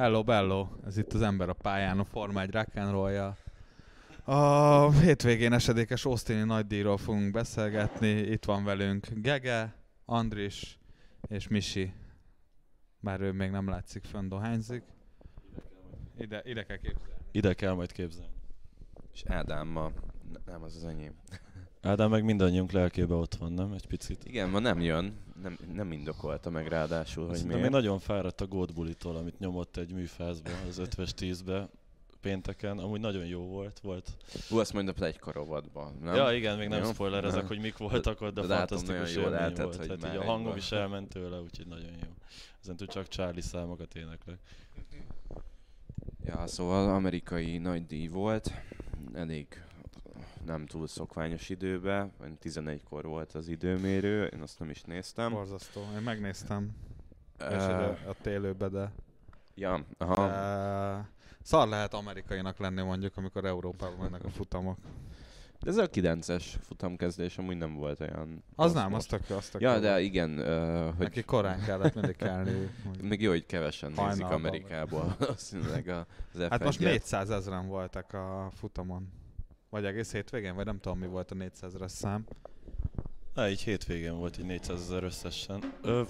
Hello, bello! Ez itt az ember a pályán, a Forma 1 rock'n'rollja. A hétvégén esedékes Austini nagydíjról fogunk beszélgetni. Itt van velünk Gege, Andris és Misi. Bár ő még nem látszik fönn, dohányzik. Ide, ide kell képzelni. Ide kell majd képzelni. És Ádámmal, nem az az enyém. Ádám meg mindannyiunk lelkébe ott van, nem? Egy picit. Igen, ma nem jön, nem, nem indokolta meg ráadásul, hogy Szerintem miért. még nagyon fáradt a gótbulitól, amit nyomott egy műfázba az 50-es 10-be pénteken. Amúgy nagyon jó volt. volt. Hú, azt mondja egy karovatban, nem? Ja igen, még nem Jó. spoilerezek, Nem. hogy mik voltak ott, de De fantasztikus élmény eltett, volt. hogy Hát így a hangom is elment tőle, úgyhogy nagyon jó. Ezen túl csak Charlie számokat éneklek. Ja, szóval amerikai nagy díj volt, elég nem túl szokványos időben, 11-kor volt az időmérő, én azt nem is néztem. Borzasztó. Én megnéztem. És a, télőbe, de... ja, aha. de... Szar lehet amerikainak lenni mondjuk, amikor Európában mennek a futamok. De ez a 9-es futamkezdés amúgy nem volt olyan... Az nem, az most. tök jó, az tök Ja, de igen, uh, hogy Neki korán kellett mindig kelni. még jó, hogy kevesen nézik Hajnalban Amerikából, valószínűleg az Hát most F1-et. 400 ezeren voltak a futamon. Vagy egész hétvégén, vagy nem tudom mi volt a 400 ezer szám. Na, így hétvégén volt így 400 ezer összesen. Ö,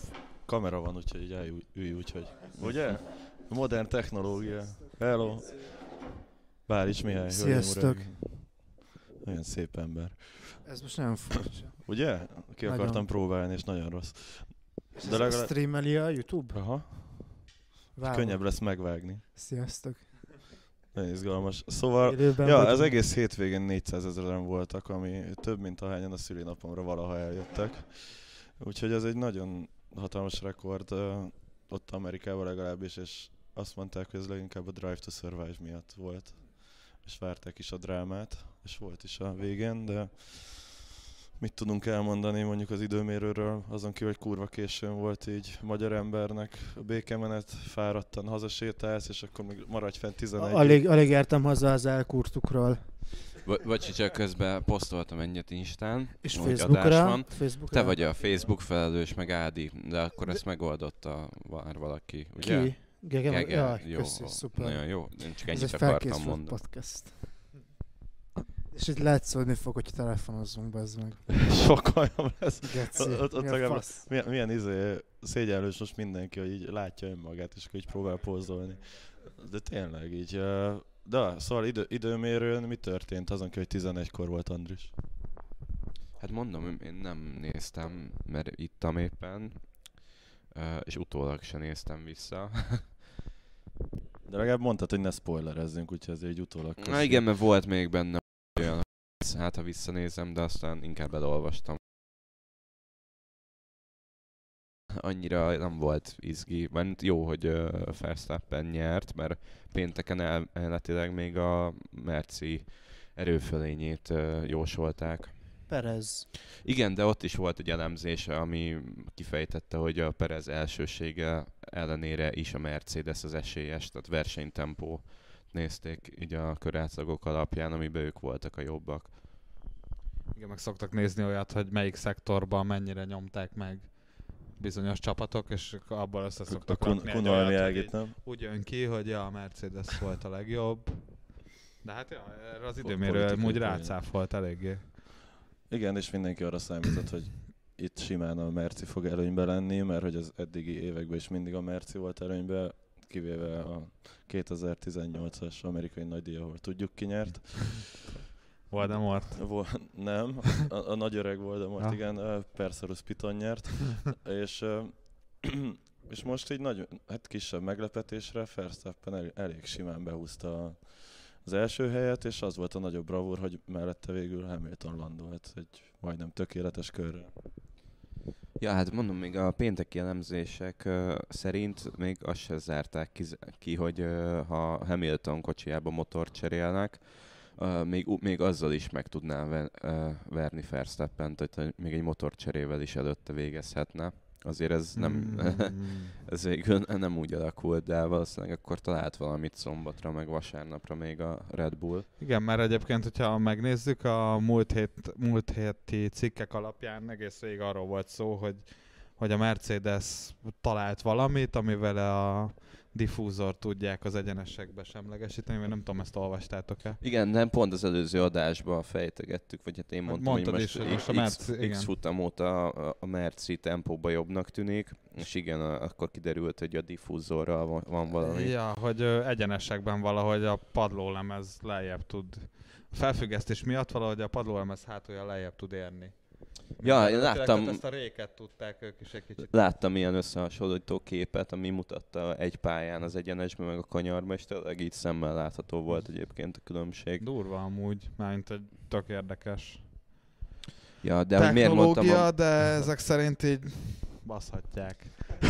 kamera van, úgyhogy így elülj, ülj, úgyhogy. Ugye? Modern technológia. Hello. Bárics Mihály. Sziasztok. Nagyon szép ember. Ez most nagyon furcsa. Ugye? Ki Nagyon. akartam próbálni, és nagyon rossz. És De legalább- streameli a YouTube? Aha. Wow. Könnyebb lesz megvágni. Sziasztok. Nagyon izgalmas. Szóval, Élőben ja, vagyunk. az egész hétvégén 400 ezeren voltak, ami több, mint ahányan a szülinapomra valaha eljöttek. Úgyhogy ez egy nagyon hatalmas rekord ott Amerikában legalábbis, és azt mondták, hogy ez leginkább a Drive to Survive miatt volt. És várták is a drámát, és volt is a végén, de mit tudunk elmondani mondjuk az időmérőről, azon kívül, hogy kurva későn volt így magyar embernek a békemenet, fáradtan hazasétálsz, és akkor még maradj fent 11 Alig, alig értem haza az elkurtukról. Bo- Bocsi, csak közben posztoltam egyet Instán, És hogy adás Facebookra? van. Facebookra? Te vagy a Facebook felelős, meg Ádi, de akkor ezt megoldotta már valaki, ugye? Ki? Gege? Gege? Jaj, jó, köszi, szuper. Nagyon jó, én csak Ez ennyit akartam mondani. podcast. És itt lehet szólni fog, hogy telefonozzunk, bazd meg. Sokkal jobb lesz. Geci, Ott- ott mi a legalább- fasz? Milyen, milyen izé, szégyenlős most mindenki, hogy így látja önmagát, és akkor így próbál pózolni. De tényleg így. De, szóval idő, időmérőn mi történt azon, hogy 11-kor volt Andris? Hát mondom, én nem néztem, mert ittam éppen, és utólag se néztem vissza. De legalább mondtad, hogy ne spoilerezzünk, úgyhogy ezért egy utólag Na igen, mert volt még benne olyan, hát ha visszanézem, de aztán inkább elolvastam. Annyira nem volt izgi, mert jó, hogy uh, Verstappen nyert, mert pénteken el, elméletileg még a Merci erőfölényét uh, jósolták. Perez. Igen, de ott is volt egy elemzés, ami kifejtette, hogy a Perez elsősége ellenére is a Mercedes az esélyes, tehát versenytempó nézték így a körátlagok alapján, amiben ők voltak a jobbak. Igen, meg szoktak nézni olyat, hogy melyik szektorban mennyire nyomták meg bizonyos csapatok, és abból össze A szoktak kun- rakni olyat, nem? úgy jön ki, hogy ja, a Mercedes volt a legjobb. De hát ja, erre az időmérő politikai úgy poén. rácáfolt eléggé. Igen, és mindenki arra számított, hogy itt simán a Merci fog előnybe lenni, mert hogy az eddigi években is mindig a Merci volt előnybe, kivéve a 2018-as amerikai nagydíj, ahol tudjuk ki nyert. Voldemort. Vo- nem, a, a nagy öreg Voldemort, Ja. igen, ö, Perseus Piton nyert. és, és most így nagy, hát kisebb meglepetésre Verstappen el, elég simán behúzta a- az első helyet, és az volt a nagyobb bravúr, hogy mellette végül Hamilton landolt egy majdnem tökéletes körre. Ja, hát mondom, még a pénteki elemzések uh, szerint még azt se zárták ki, ki hogy uh, ha Hamilton kocsiába motort cserélnek, uh, még, még azzal is meg tudná ver, uh, verni Verstappen, tehát hogy még egy motorcserével is előtte végezhetne. Azért ez nem, Mm. ez végül nem úgy alakult, de valószínűleg akkor talált valamit szombatra, meg vasárnapra még a Red Bull. Igen, mert egyébként, hogyha megnézzük, a múlt, hét, múlt héti cikkek alapján egész végig arról volt szó, hogy, hogy a Mercedes talált valamit, amivel a diffúzor tudják az egyenesekbe semlegesíteni, vagy nem tudom, ezt olvastátok-e? Igen, nem pont az előző adásban fejtegettük, vagy hát én Hát mondtam, mondtad hogy is, most, hogy most a X, Merci- X igen. futam óta a, a Merci tempóba jobbnak tűnik, és igen, akkor kiderült, hogy a diffúzorral van, van valami. Ja, hogy egyenesekben valahogy a padlólemez lejjebb tud, a felfüggesztés miatt valahogy a padlólemez hátulja lejjebb tud érni. Ja, én láttam- tehát Ezt a réket tudták ők is egy kicsit. Láttam ilyen összehasonlító képet, ami mutatta egy pályán az egyenesben, meg a kanyarban, és tényleg így szemmel látható volt egyébként a különbség. Durva amúgy, mármint egy tök érdekes Ja, de miért mondtam a... de ezek szerint így baszhatják.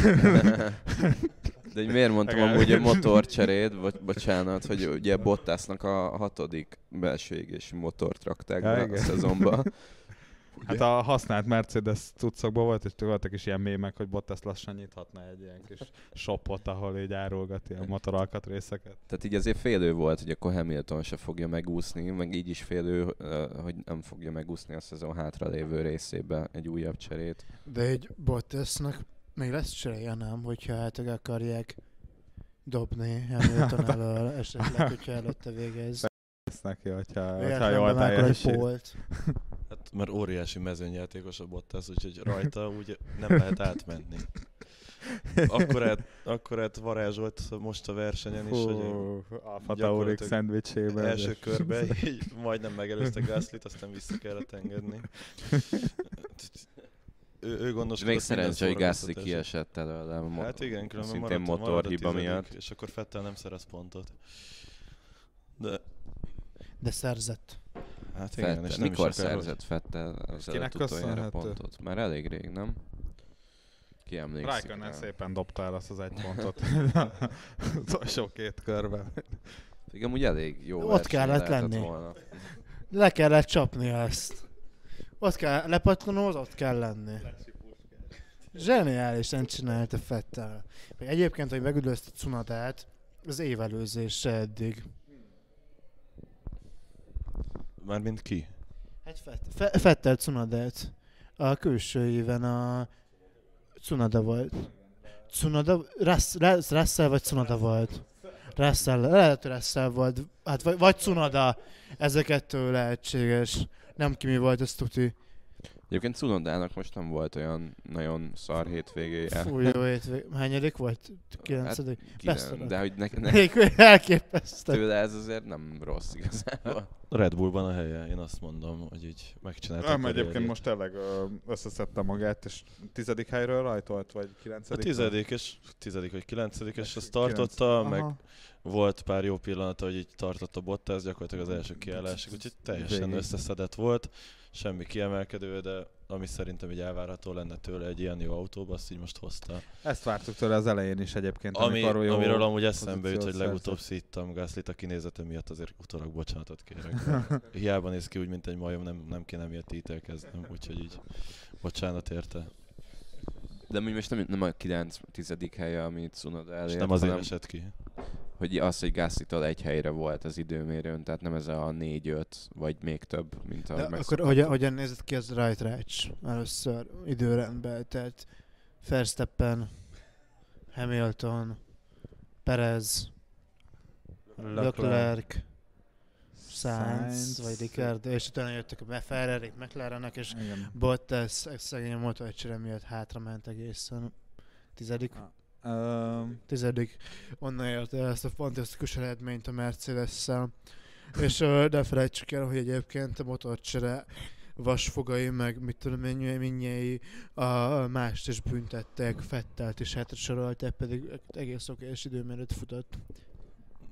De hogy miért mondtam Igen. amúgy a motorcserét, vagy bocsánat, hogy ugye Bottasnak a hatodik belső égési motort rakták be a igen. szezonba. Hát a használt Mercedes cuccokban volt, és voltak is ilyen mémek, hogy Bottas lassan nyithatna egy ilyen kis shopot, ahol így árulgat ilyen motoralkatrészeket. Tehát így azért félő volt, hogy akkor Hamilton se fogja megúszni, meg így is félő, hogy nem fogja megúszni a szezon hátralévő részébe egy újabb cserét. De egy Bottasnak még lesz cseréje, nem? Hogyha hát akarják dobni Hamilton elől, esetleg, hogyha előtte végez. Ezt neki, hogyha, hogyha jól akkor egy teljesít. polt. Hát mert óriási mezőnyjátékos a Bottas, úgyhogy rajta úgy nem lehet átmenni. Akkorát, akkorát varázsolt most a versenyen is, hogy Fú, Alfa Tauri gyakorlatilag szendvicsébe. első körbe így majdnem megelőzte Gaslyt, aztán vissza kellett engedni. Ő, ő gondoskodott még szerencsé, hogy Gasly kiesett előle. Hát igen, különben szintén maradt, a motorhiba miatt. És akkor Fettel nem szerez pontot. De De szerzett. Hát igen, Fettel. és nem Mikor is szerzett Fettel az előtt utoljára pontot? Már elég rég, nem? Ki emlékszik Raikkonen rá? szépen dobta el azt az egy pontot. Utolsó két körben. Igen, amúgy elég jó Ott kellett lenni. Volna. Le kellett csapni ezt. Ott kell, lepattanóz, ott kell lenni. Zseniálisan csinálta Fettel. Egyébként, hogy megüdözte Cunadát, az évelőzése eddig. Mármint ki? Hát Fett, Fe, Fettel Cunadát. A külső éven a Cunada volt. Cunada, Russ- Russ- Russell vagy Cunada volt? Russell, lehet, hogy Russell volt. Hát vagy, vagy Cunada. Ezek kettő lehetséges. Nem ki mi volt, ez tuti. Egyébként Cunodának most nem volt olyan nagyon szar hétvégéje. Fú, jó hétvég. Hányadik volt? Kilencedik? Kilen- Beszélek. de hogy ne, ne, Még elképesztő. tőle ez azért nem rossz igazából. A Red Bullban a helye, én azt mondom, hogy így megcsinálta a Nem, egyébként most tényleg összeszedte magát, és tizedik helyről rajtolt, vagy A kilencedik? tizedik, és tizedik vagy kilencedik, és azt tartotta, meg Aha. Volt pár jó pillanata, hogy így tartotta Bottas, gyakorlatilag az első kiállásig, úgyhogy teljesen Végig. összeszedett volt, semmi kiemelkedő, de ami szerintem így elvárható lenne tőle egy ilyen jó autóba, azt így most hozta. Ezt vártuk tőle az elején is egyébként, Ami, amikor jó amiről amúgy eszembe jut, hogy legutóbb szíttam Gaslyt a kinézete miatt, azért utólag bocsánatot kérek. Hiába néz ki úgy, mint egy majom, nem, nem kéne miatt ítélkeznem, úgyhogy így bocsánat érte. De amúgy most nem, nem a 9 tizedik helye, amit Cunoda És elért, nem azért hanem esett ki. hogy az, hogy Gasly-tól egy helyre volt az időmérőn, tehát nem ez a 4-5, vagy még több, mint De ahogy akkor hogyan, hogyan nézett ki az right ratch először időrendben? Tehát Verstappen, Hamilton, Perez, Leclerc, Sainz, vagy Ricardo, és utána jöttek a Ferrari, McLarenek, és Igen. Bottas szegény motorcsere miatt hátrament egészen. Tizedik? Um, tizedik, onnan érte el ezt a fantasztikus eredményt a Mercedes-szel. És ne felejtsük el, hogy egyébként a motorcsere vasfogai, meg mit tudom én, minnyei a a mást is büntettek, Fettelt is hátra sorolták, pedig egész okés időmérőt futott.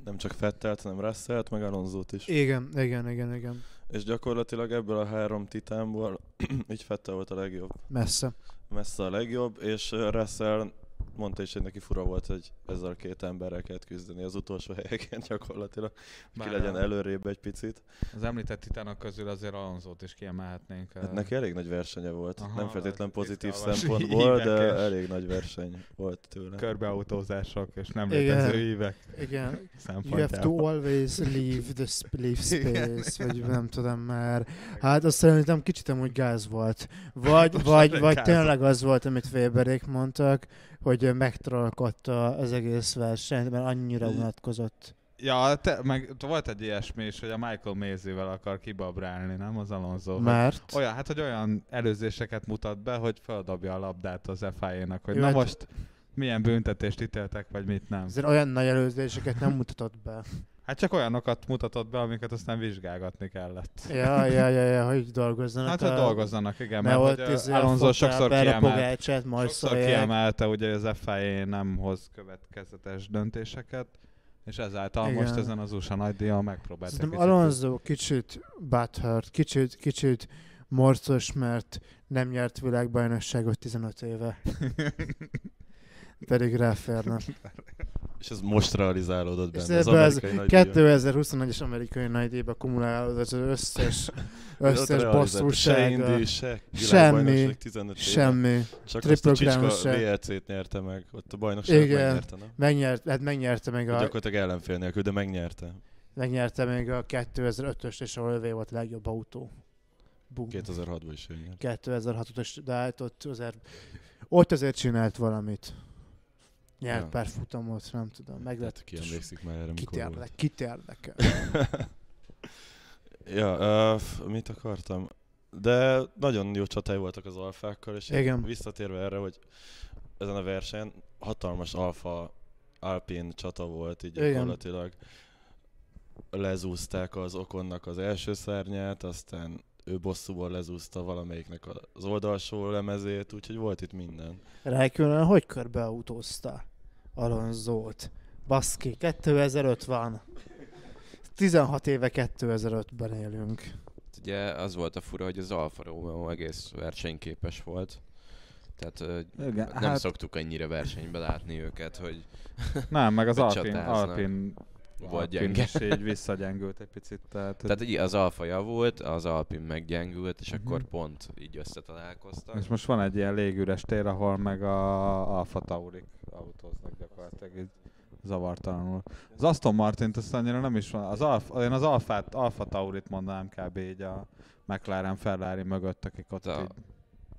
Nem csak Fettelt, hanem Russellt, meg Alonzót is. Igen, igen, igen, igen. És gyakorlatilag ebből a három titánból így Fettel volt a legjobb. Messze. Messze a legjobb, és Russell mondta is, hogy neki fura volt, hogy ezzel a két emberrel kellett küzdeni az utolsó helyeken gyakorlatilag, hogy ki Bár legyen a- előrébb egy picit. Az említett titánok közül azért Alonzót is kiemelhetnénk. Hát ö, neki elég nagy versenye volt, Aha, nem feltétlen pozitív szempontból, de elég nagy verseny volt tőle. körbeautózások és nem létező hívek Igen. You have to always leave the sp- leave space, vagy nem tudom már. Hát azt szerintem kicsit amúgy gáz volt. Vagy, vagy, vagy tényleg az volt, amit Weberék mondtak, hogy ő megtrollkodta az egész versenyt, mert annyira unatkozott. Ja, te, meg volt egy ilyesmi is, hogy a Michael Maisie-vel akar kibabrálni, nem az Alonso? Mert Olyan, hát hogy olyan előzéseket mutat be, hogy feldobja a labdát az FIA-nak, hogy Jó, na hát- most milyen büntetést ítéltek, vagy mit nem. azért olyan nagy előzéseket nem mutatott be. Hát csak olyanokat mutatott be, amiket aztán vizsgálgatni kellett. Ja, ja, ja, ja hogy dolgozzanak. Hát, hogy dolgozzanak, igen, Mert ott hogy izé Alonso sokszor kiemelt, Pogácsát, sokszor marszolják. kiemelte, ugye, hogy az FIA nem hoz következetes döntéseket, és ezáltal Igen. most ezen az USA nagy díjon megpróbáltak Szerintem Alonso kicsit butthurt, kicsit, kicsit morcos, mert nem nyert világbajnokságot 15 éve. Pedig ráférne. És ez most realizálódott És benne. Az ebbe az amerikai nagydíjon. 2021-es amerikai nagydíjba kumulálódott az összes, összes realizált. Se bosszúsága. Indi, se Semmi, világbajnokság 15 éve. Semmi. Csak Triple azt a csicska. VLC-t nyerte meg. Ott a bajnokságot Igen. megnyerte, nem? Megnyert, hát megnyerte meg a, Gyakorlatilag ellenfél nélkül, de megnyerte. megnyerte még a 2005-ös, és ahol övé volt a legjobb autó. Bum. 2006-ban is ő nyert. 2006-os, de hát ott azért, ott azért csinált valamit. Nyert Ja. pár futamot, nem tudom, meg lett. ki emlékszik már erre, Kit érdekel? Kit érdekel? Ja, uh, mit akartam? De nagyon jó csatai voltak az alfákkal, és Igen. visszatérve erre, hogy ezen a versenyen hatalmas alfa alpin csata volt, így Igen. gyakorlatilag lezúzták az okonnak az első szárnyát, aztán ő bosszúból lezúzta valamelyiknek az oldalsó lemezét, úgyhogy volt itt minden. Räikkönen hogy körbeautózta Alonzót? Baszki, 2005 van. 16 éve 2005-ben élünk. Ugye az volt a fura, hogy az Alfa Romeo egész versenyképes volt. Tehát Igen, nem hát- szoktuk ennyire versenybe látni őket, hogy Nem, meg az Alpin. Alpin, Vagy gyenge. is így visszagyengült egy picit. Tehát, Tehát ugye az Alfa javult, az Alpin meggyengült, és Mhm. akkor pont így összetalálkoztak. és most van egy ilyen légüres tér, ahol meg a Alfa Taurik autóznak gyakorlatilag így zavartalanul. Az Aston Martin azt annyira nem is van. Az Alfa, én az Alfát, Alfa Taurit mondanám kb. így a McLaren Ferrari mögött, akik ott A- így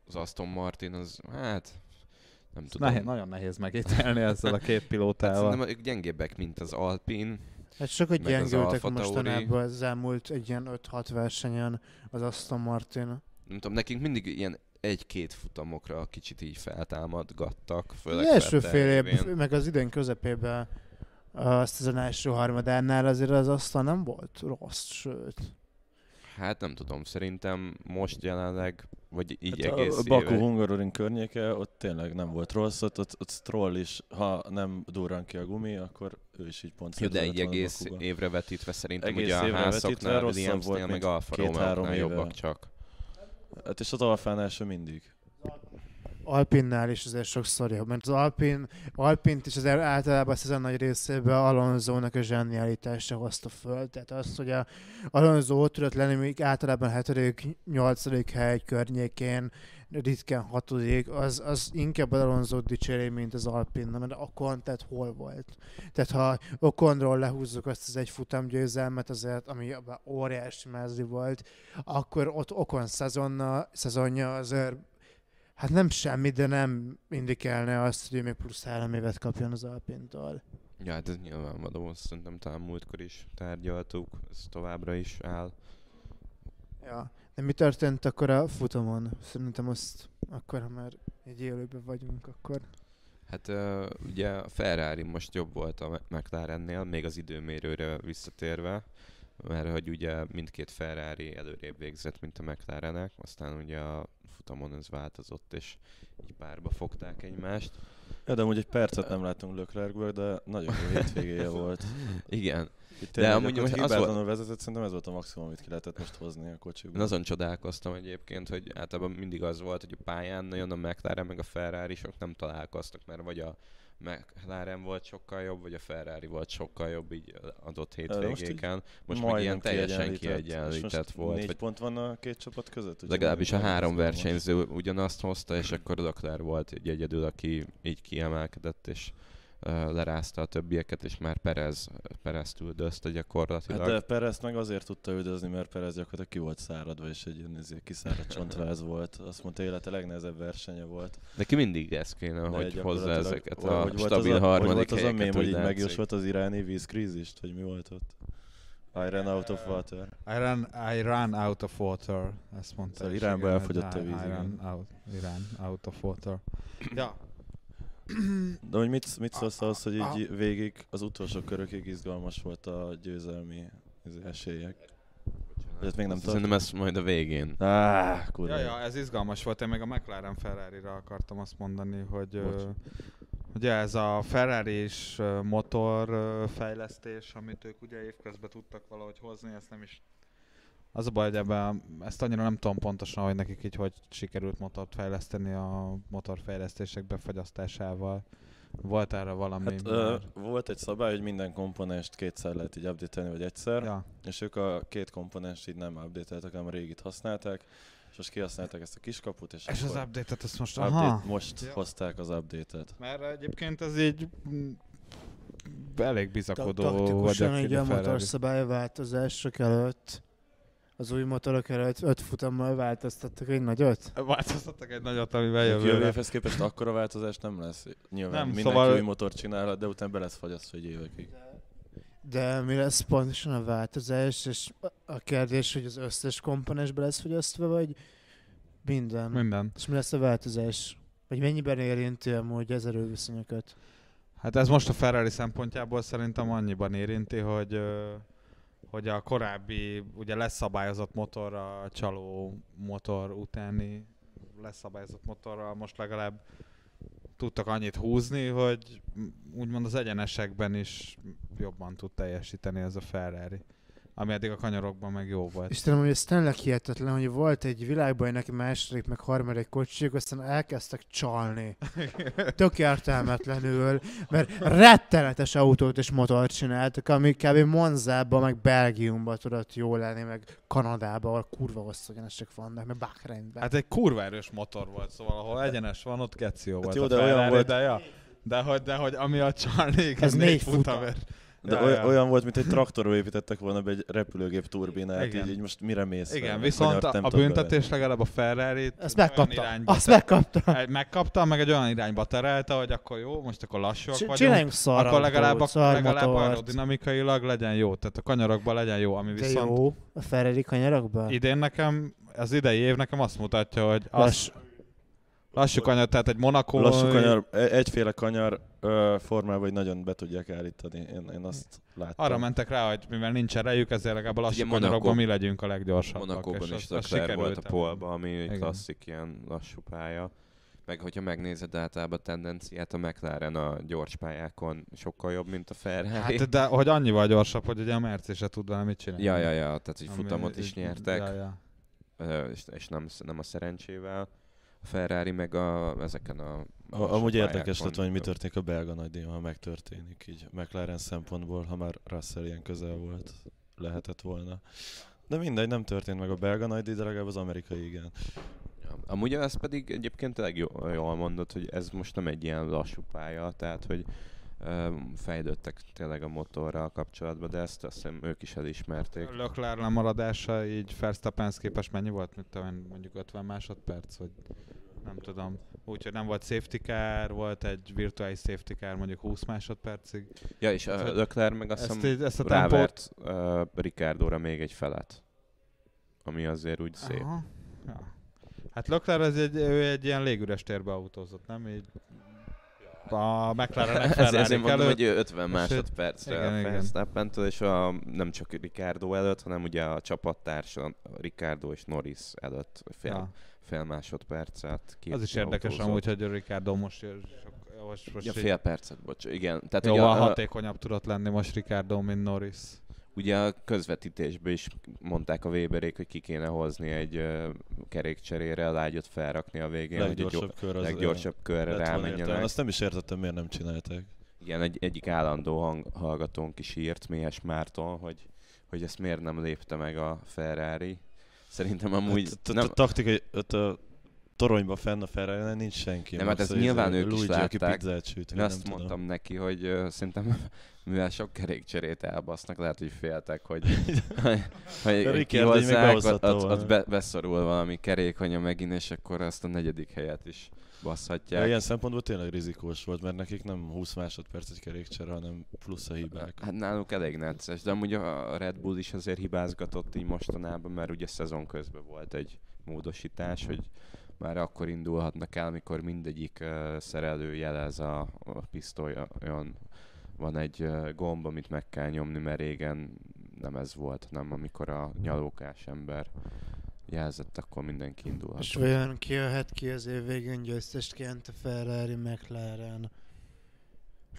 Az Aston Martin az, hát nem tudom. nehéz, nagyon nehéz megítélni ezzel a két hát pilótával. szerintem ők gyengébbek, mint az Alpin. Hát az gyengültek mostanában az elmúlt egy ilyen 5-6 versenyen az Aston Martin. Nem tudom, nekünk mindig ilyen egy-két futamokra kicsit így feltámadgattak, Az főleg első Vettel fél év, meg az idén közepében azt az első harmadánál azért az asztal nem volt rossz, sőt. Hát nem tudom, szerintem most jelenleg, vagy így Hát egész a Baku éve, Hungaroring környéke, ott tényleg nem volt rossz, ott, ott, ott Stroll is, ha nem durran ki a gumi, akkor ő is így pont jó, de így egész évre vetítve szerintem Egész ugye a rosszabb Williamsnél, meg Alfa éve. jobbak csak. Hát és az Alfánál sem mindig. Alpinnál is azért sokszor jobb, mert az Alpin, Alpint is azért általában a szezon nagy részében Alonzónak a zsenialitása hozta föl. Tehát az, hogy a Alonso ott tudott lenni, még általában 7 8 hely környékén, ritkán hatodik, az, az inkább az Alonso dicséri, mint az Alpin, mert Okon, tehát hol volt. Tehát ha Okonról lehúzzuk azt az egy futamgyőzelmet, azért, ami óriási mezri volt, akkor ott Okon szezonna, szezonja azért Hát nem semmi, de nem indikálna azt, hogy ő még plusz három évet kapjon az Alpintól. Ja, hát ez nyilvánvaló, azt szerintem talán múltkor is tárgyaltuk, ez továbbra is áll. Ja. De mi történt akkor a futamon? Szerintem azt akkor, ha már egy élőben vagyunk, akkor... Hát uh, ugye a Ferrari most jobb volt a McLarennél, még az időmérőre visszatérve, mert hogy ugye mindkét Ferrari előrébb végzett, mint a McLarenek, aztán ugye a futamon ez változott, és így párba fogták egymást. Ja, de amúgy egy percet nem láttunk Leclercből, de nagyon jó hétvégéje volt. Igen, Itt De amúgy most az hibátlanul vezetett, szerintem ez volt a maximum, amit ki lehetett most hozni a kocsikból. Én azon csodálkoztam egyébként, hogy általában mindig az volt, hogy a pályán nagyon a McLaren meg a Ferrari sok nem találkoztak, mert vagy a McLaren volt sokkal jobb, vagy a Ferrari volt sokkal jobb így adott hétvégéken. Most, meg ilyen teljesen kiegyenlített most volt. Négy Vagy pont van a két csapat között? ugye? legalábbis a három versenyző ugyanazt hozta, és akkor Leclerc volt egy egyedül, aki így kiemelkedett, és lerázta a többieket, és már Perez, Perez üldözte gyakorlatilag. Hát de Perez meg azért tudta üldözni, mert Perez gyakorlatilag ki volt száradva, és egy ilyen izé, kiszáradt csontváz volt. Azt mondta, élete legnehezebb versenye volt. De ki mindig ez kéne, De hogy hozza ezeket hogy a stabil az a, harmadik hogy volt az a mém, hogy így megjósolt az iráni vízkrízist, hogy mi volt ott? I ran out of water. I ran, I ran out of water. Ezt mondta. Szóval Iránba elfogyott a víz, I, ran out, Irán out of water. Ja. De hogy mit, mit szólsz ahhoz, hogy Ah. így végig az utolsó körökig izgalmas volt a győzelmi esélyek? Ezt még nem Szerintem ez majd a végén. Kurva. Ja, ja, ez izgalmas volt. Én még a McLaren Ferrari-ra akartam azt mondani, hogy ö, ugye ez a ferrari is motor fejlesztés, amit ők ugye évközben tudtak valahogy hozni, ezt nem is az a baj, hogy ebben, ezt annyira nem tudom pontosan, hogy nekik így hogy sikerült motort fejleszteni a motorfejlesztések befagyasztásával. Volt erre valami? Hát ö, volt egy szabály, hogy minden komponenst kétszer lehet így update vagy egyszer, ja. és ők a két komponenst így nem update hanem a régit használták, és most kihasználták ezt a kiskaput, és, És az update-et azt most... update, Aha. most Ja. hozták az update-et. Mert egyébként ez így elég bizakodó taktikusan így a motorszabályváltozások előtt, az új motorok előtt öt futammal változtattak egy nagyot. Változtattak egy nagyot, amivel Jövő jövőre. évhez képest akkora változás nem lesz. Nyilván Nem, mindenki szóval- új motort csinálhat, de utána be lesz fagyasztva egy évekig. De mi lesz pontosan a változás, és a kérdés, hogy az összes komponens be lesz fogyasztva, vagy minden? Minden. És mi lesz a változás? Vagy mennyiben érinti amúgy az erőviszonyokat? Hát ez most a Ferrari szempontjából szerintem annyiban érinti, hogy hogy a korábbi, ugye leszabályozott motor, a csaló motor utáni leszabályozott motorral most legalább tudtak annyit húzni, hogy úgymond az egyenesekben is jobban tud teljesíteni ez a Ferrari. Ami eddig a kanyarokban meg jó volt. Istenem, hogy ez tényleg hihetetlen, hogy volt egy világbajnoki második, meg harmadik kocsik, aztán elkezdtek csalni. Tök értelmetlenül, mert rettenetes autót és motort csináltak, ami kb. Monzába, meg Belgiumba tudott jó lenni, meg Kanadába, ahol kurva hosszú egyenesek vannak, meg Bahreinben. Hát egy kurva erős motor volt, szóval ahol egyenes van, ott geció volt jó, a de olyan volt- de, ja, de, hogy, de hogy ami a Charlie, Ez négy futam. De Ja, oly- ja. olyan volt, mint egy traktorról építettek volna be egy repülőgép turbinát, Igen. így, így most mire mész? Igen, fel? viszont a, a büntetés legalább a ferrari Ezt megkapta. Azt megkapta. Egy- Megkapta, meg egy olyan irányba terelte, hogy akkor jó, most akkor lassúak C- vagyunk. Csináljunk szar Akkor legalább, szar legalább aerodinamikailag legyen jó, tehát a kanyarokban legyen jó, ami De viszont jó, a Ferrari kanyarokban? idén nekem, az idei év nekem azt mutatja, hogy az Lass, lassú kanyar, tehát egy Monaco... Lassú kanyar, e- egyféle kanyar ö, formában, hogy nagyon be tudják állítani. Én, én azt láttam. Arra mentek rá, hogy mivel nincs erejük, ezért legalább a lassú Ugye Monaco- kanyarokban mi legyünk a leggyorsabbak. Monakóban is az- az volt a polba, ami egy Igen. klasszik ilyen lassú pálya. Meg hogyha megnézed általában a tendenciát, a McLaren a gyors pályákon sokkal jobb, mint a Ferrari. Hát, de hogy annyival gyorsabb, hogy ugye a Merci se tud vele mit csinálni. Ja, ja, ja, tehát hogy Ami futamot is nyertek, Ja, ja. és, és nem, nem a szerencsével. Ferrari meg a, ezeken a A, amúgy érdekes lett, hogy mi történik a belga nagydíjon, ha megtörténik így McLaren szempontból, ha már Russell ilyen közel volt, lehetett volna. De mindegy, nem történt meg a belga nagydíj, de legalább az amerikai igen. Amúgy ez pedig egyébként tényleg jól, mondod, hogy ez most nem egy ilyen lassú pálya, tehát hogy fejlődtek tényleg a motorral kapcsolatban, de ezt azt hiszem ők is elismerték. Leclerc lemaradása így Verstappenhez képest mennyi volt? Mit tudom, én, mondjuk 50 másodperc, vagy nem tudom. Úgyhogy nem volt safety car, volt egy virtuális safety car mondjuk 20 másodpercig. Ja, és Tehát, a Leclerc meg azt hiszem ezt a tempót... rávert uh, Ricardóra még egy felet. Ami azért úgy szép. Aha. Ja. Hát Leclerc az egy, ő egy ilyen légüres térbe autózott, nem? Így a McLaren Ez, ezért mondom, előtt. hogy 50 és másodpercre. Verstappentől, és a, nem csak Ricardo előtt, hanem ugye a csapattársa Ricardo és Norris előtt fél, Ja. Fél másodpercet. Két Az is érdekes autózott. amúgy, hogy Ricardo most, sok, most, most Ja, így fél percet, bocs. Igen, tehát ugye jóval a, hatékonyabb tudott lenni most Ricardo, mint Norris. ugye a közvetítésben is mondták a Weberék, hogy ki kéne hozni egy uh, kerékcserére, lágyot felrakni a végén, hogy egy Leggyorsabb kör az leggyorsabb körre lett volna rámenjenek. Azt nem is értettem, miért nem csinálták. Igen, egy, egyik állandó hang, hallgatónk is írt, Méhes Márton, hogy, hogy ezt miért nem lépte meg a Ferrari. Szerintem amúgy Hát, t- taktikai, a toronyba fenn a ferrari nincs senki. Nem, hát hogy nyilván ez a ők is látták. Én azt mondtam neki, hogy szerintem mivel sok kerékcserét elbasznak, lehet, hogy féltek, hogy, hogy, kihozzák, ott, ott, ott be, beszorul valami kerékanya megint, és akkor azt a negyedik helyet is Ja, baszhatják. ilyen szempontból tényleg rizikós volt, mert nekik nem 20 másodperc egy kerékcsere, hanem plusz a hibák. Hát náluk elég necces, de amúgy a Red Bull is azért hibázgatott így mostanában, mert ugye szezon közben volt egy módosítás, hogy már akkor indulhatnak el, amikor mindegyik uh, szerelő jelez a, a pisztolyon. Van egy uh, gomb, amit meg kell nyomni, mert régen nem ez volt, nem amikor a nyalókás ember jelzett, akkor mindenki És indulhat. vajon ki jöhet ki az év végén győztesként a Ferrari McLaren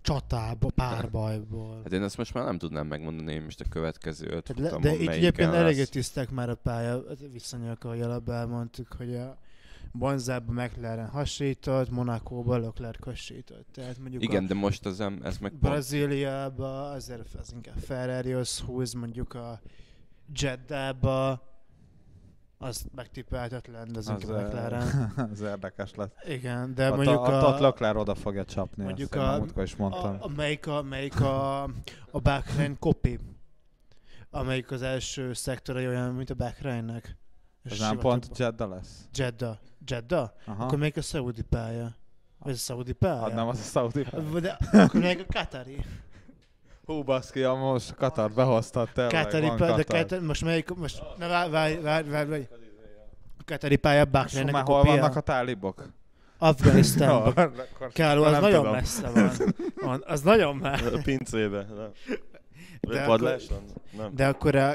csatába, párbajból? Hát én ezt most már nem tudnám megmondani, hogy most a következő öt Hát le, de itt egyébként eléggé tiszták már a pálya, viszonyok, ahogy előbb elmondtuk, hogy a Bonzába McLaren hasított, Monakóba Leclerc hasított. Tehát mondjuk Igen, a de most az, em- ez meg Brazíliába azért az inkább Ferrarihoz húz, mondjuk a Jeddába az megtippelhetetlen, de az, az McLaren. az érdekes lesz. Igen, de ott, mondjuk a, a, ott Leclerc oda fogja csapni, mondjuk a- múltkor is mondtam. a, a, melyik a, melyik a, a Bahrain copy, amelyik az első szektora olyan, mint a Bahreinnek. És Ez nem pont több- Jeddah lesz? Jeddah. Jeddah? Aha. Akkor melyik a Saudi pálya? Vagy a Saudi pálya? Hát nem az a Saudi De akkor melyik a Katari? Hú, baszki, a most Katar behoztad, tényleg Katari van pálya, de Katar. Most melyik, most, ne várj, várj, várj, várj, várj. A Katari pálya már a hol vannak a tálibok? Afganisztánban. akkor Káló, az nagyon tudom. messze van. van. Az nagyon messze. A pincébe, nem? De padláson? Nem. De akkor a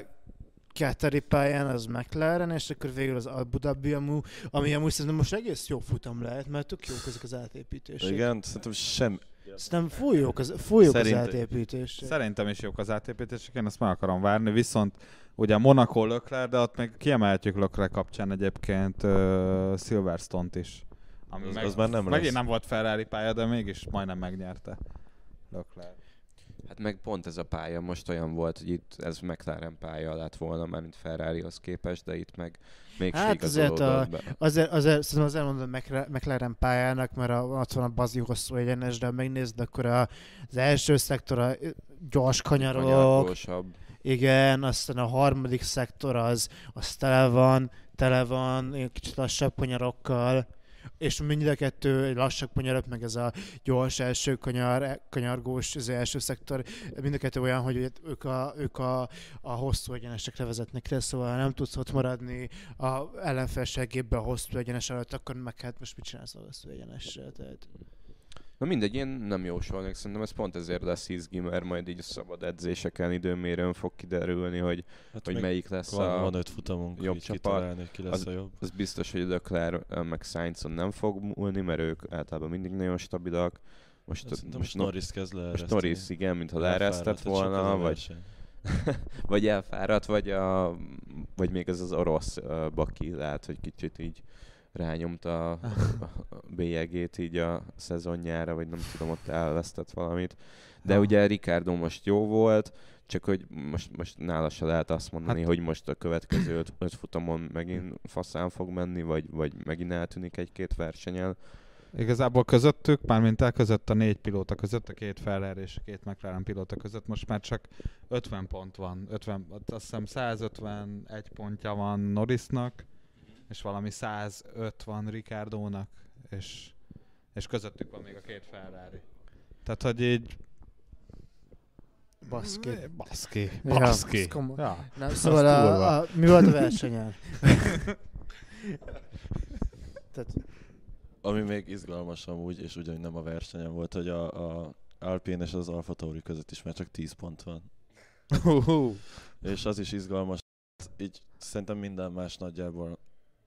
Katari pályán az McLaren, és akkor végül az Abu Dhabi, amú, ami amúgy szerintem most egész jó futam lehet, mert tök jók ezek az átépítések. Igen, szerintem sem... Szerintem jók az, fúj jók az Szerint- átépítések. Szerintem is jók az átépítések, én ezt meg akarom várni, viszont ugye Monaco Leclerc, de ott még kiemelhetjük Leclerc kapcsán egyébként uh, Silverstone-t is. Ami Az- meg, az már nem megint lesz. nem volt Ferrari pálya, de mégis majdnem megnyerte Leclerc. Hát meg pont ez a pálya most olyan volt, hogy itt ez McLaren pálya lett volna, már mint Ferrarihoz képest, de itt meg még Hát azért a- be. Azért, azért szerintem az elmondom McLaren- pályának, mert a, ott van a bazi hosszú egyenes, de ha megnézed, akkor a, az első szektor a gyors kanyarok, igen, aztán a harmadik szektor az, az tele van, tele van, kicsit lassabb kanyarokkal, és mind a kettő lassabb kanyarok, meg ez a gyors első kanyar, kanyargós, az első szektor, mind a kettő olyan, hogy ők a, ők a, a hosszú egyenesekre vezetnek le, szóval nem tudsz ott maradni a ellenfelségében a hosszú egyenes előtt, akkor meg hát most mit csinálsz a hosszú egyenessel, tehát... Na mindegy, én nem jósolnék, szerintem ez pont ezért lesz izgi, mert majd így a szabad edzéseken időmérőn fog kiderülni, hogy, Hát hogy melyik lesz van, a... van öt futamunk, jobb csapat. kitalálni, hogy ki lesz a jobb. Az biztos, hogy Leclerc meg Sainzon nem fog múlni, mert ők általában mindig nagyon stabilak. Most, Most, most, most, most Norris kezd most leereszteni. Norris igen, mintha leeresztett volna, vagy, vagy elfáradt, vagy, a, vagy még ez az orosz uh, baki lehet, hogy kicsit így rányomta a, a bélyegét így a szezonjára, vagy nem tudom, ott elvesztett valamit. De Ha. ugye Ricardo most jó volt, csak hogy most, most nála se lehet azt mondani, Hát- hogy most a következő öt, öt futamon megint faszán fog menni, vagy, vagy megint eltűnik egy-két versenyen. Igazából közöttük, mármint el között a négy pilóta között, a két Ferrari és a két McLaren pilóta között most már csak 50 pont van. 50, azt hiszem 151 pontja van Norrisnak, és valami 105 van Ricardónak, és, és közöttük van még a két Ferrari. Tehát, hogy így... Baszki. Baszki. Ja, Baszki. ez komoly. Ja. Nem, szóval a, a, mi volt a versenyen? Tehát, Ami még izgalmas amúgy, és ugyanúgy nem a versenyen volt, hogy a, a Alpine és az Alfa Tauri között is már csak 10 pont van. És az is izgalmas, így szerintem minden más nagyjából,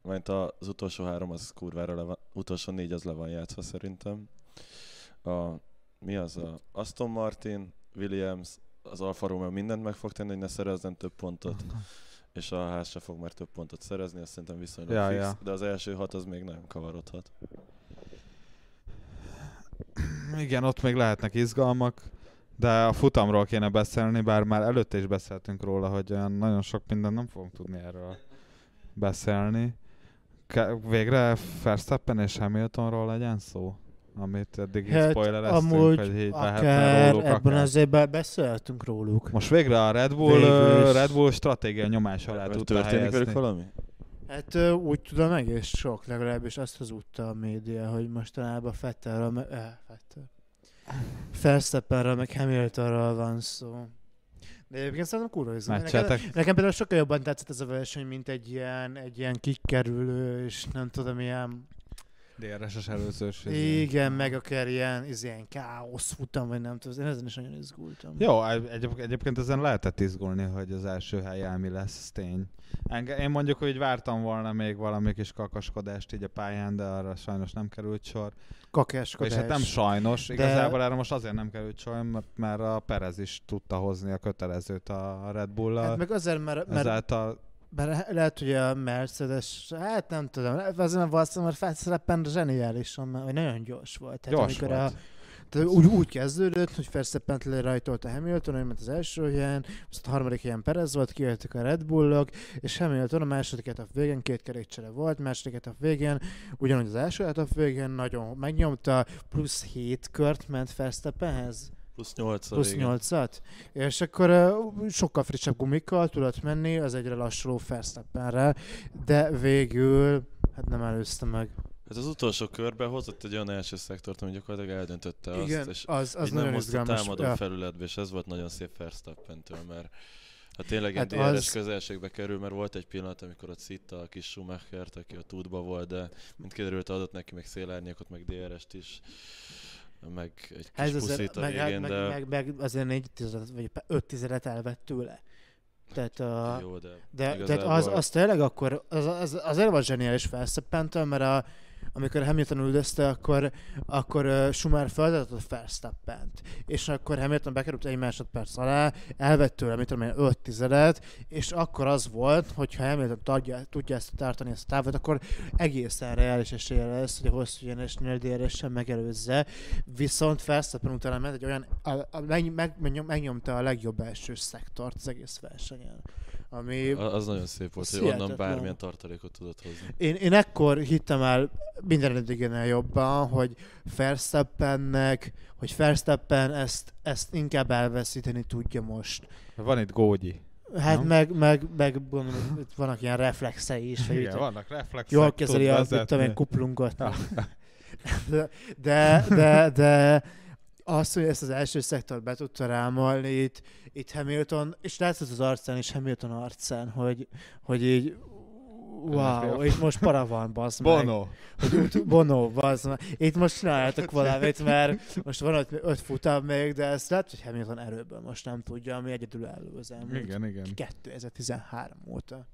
mert az utolsó három az kurvára le van, utolsó négy az le van játszva szerintem. A, mi az a Aston Martin, Williams, az Alfa Romeo mindent meg fog tenni, hogy ne szerezzen több pontot, és a ház se fog már több pontot szerezni, azt szerintem viszonylag Ja, fix, ja. de az első hat az még nem kavarodhat. Igen, ott még lehetnek izgalmak, de a futamról kéne beszélni, bár már előtte is beszéltünk róla, hogy nagyon sok mindent nem fogunk tudni erről beszélni. Ke- végre Verstappen és Hamiltonról legyen szó? Amit eddig így Hát, spoilereztünk, amúgy hogy így akár róluk ebben akár. az évben beszéltünk róluk. Most végre a Red Bull, Végül. Red Bull stratégia nyomás alá tudta történik velük helyezni. valami? Hát úgy tudom egész sok, legalábbis azt hazudta a média, hogy mostanában Fettelről, me- eh, Fettel. Verstappenről, meg Hamiltonról van szó. De egyébként szerintem kurva izgalmas. Nekem, Meccsetek? nekem például sokkal jobban tetszett ez a verseny, mint egy ilyen, egy ilyen kikerülő, és nem tudom, ilyen... DRS-es előzős. Igen, meg akár ilyen, ez ilyen káosz futam, vagy nem tudom, én ezen is nagyon izgultam. Jó, egy, egyébként ezen lehetett izgulni, hogy az első helyen mi lesz, tény. Enge, én mondjuk, hogy vártam volna még valami kis kakaskodást így a pályán, de arra sajnos nem került sor. Kakáskodás. És hát nem sajnos, De- igazából erre most azért nem került sor, mert, mert a Perez is tudta hozni a kötelezőt a Red Bull-al. Hát meg azért, mert, mert Ezáltal Mert lehet, hogy a Mercedes, hát nem tudom, azért valószínűleg mert Verstappen zseniálisan, vagy nagyon gyors volt. Tehát gyors amikor volt. A, tehát úgy, úgy kezdődött, hogy Verstappen lerajtolta Hamilton, ő ment az első helyen, azt a harmadik helyen Perez volt, kijöttek a Red Bullok, és Hamilton a második etap végén két kerékcsere volt, második etap végén, ugyanúgy az első etap végén nagyon megnyomta, plusz 7 kört ment Verstappenhez Plusz 8 plusz 8-at, és akkor uh, sokkal frissebb gumikkal tudott menni az egyre lassuló Verstappenre, de végül hát nem előzte meg. Hát az utolsó körben hozott egy olyan első szektort, ami gyakorlatilag eldöntötte azt, Igen, és az, az így nem hozta támadó Ja. felületbe, és ez volt nagyon szép Verstappentől, mert ha tényleg Hát DRS az- közelségbe kerül, mert volt egy pillanat, amikor ott szitta a kis Schumachert, aki a tútba volt, de mint kiderült, adott neki meg szélárnyékot, meg DRS-t is, meg egy kis Hát puszit azért, a meg, hát, végén, meg, de meg, meg, azért négy tizedet, vagy öt tizedet elvett tőle. Tehát, a, jó, de, de, tehát igazából- az, az tényleg akkor, az, az, azért volt zseniális Verstappentől, mert a, amikor Hamilton üldözte, akkor, akkor uh, Schumacher feladatott Verstappent, és akkor Hamilton bekerült egy másodperc alá, elvett tőle, mit tudom én, 5 tizedet, és akkor az volt, hogyha Hamilton tudja, tudja ezt tartani, ezt a távot, akkor egészen reális esélye lesz, hogy a hosszú egyenesnél DRS-en megelőzze, viszont Verstappen utána ment egy olyan, a, a, meg, meg, megnyom, megnyomta a legjobb első szektort az egész versenyen. Ami Az nagyon szép volt, hogy onnan bármilyen tartalékot tudott hozni. én, én ekkor hittem el minden eddiginél jobban, hogy Verstappennek, hogy Verstappen ezt, ezt inkább elveszíteni tudja most. van itt Gógyi. Hát Nem? meg, meg, meg gondolom, itt vannak ilyen reflexei is, hogy Igen, itt vannak reflexek. jól kezeli a mit tudom én, kuplungot. De, de, de, de azt, hogy ezt az első szektort be tudta rámolni itt, itt Hamilton, és látszott az arcán is Hamilton arcán, hogy, hogy így wow, itt most para van, bazd meg. Bono. hogy ut- Bono, bazd meg. Itt most csináljátok valamit, mert most van öt, öt futam még, de ezt lehet, hogy Hamilton erőből most nem tudja, ami egyedül álló az elmúlt Igen, igen. 2013 óta.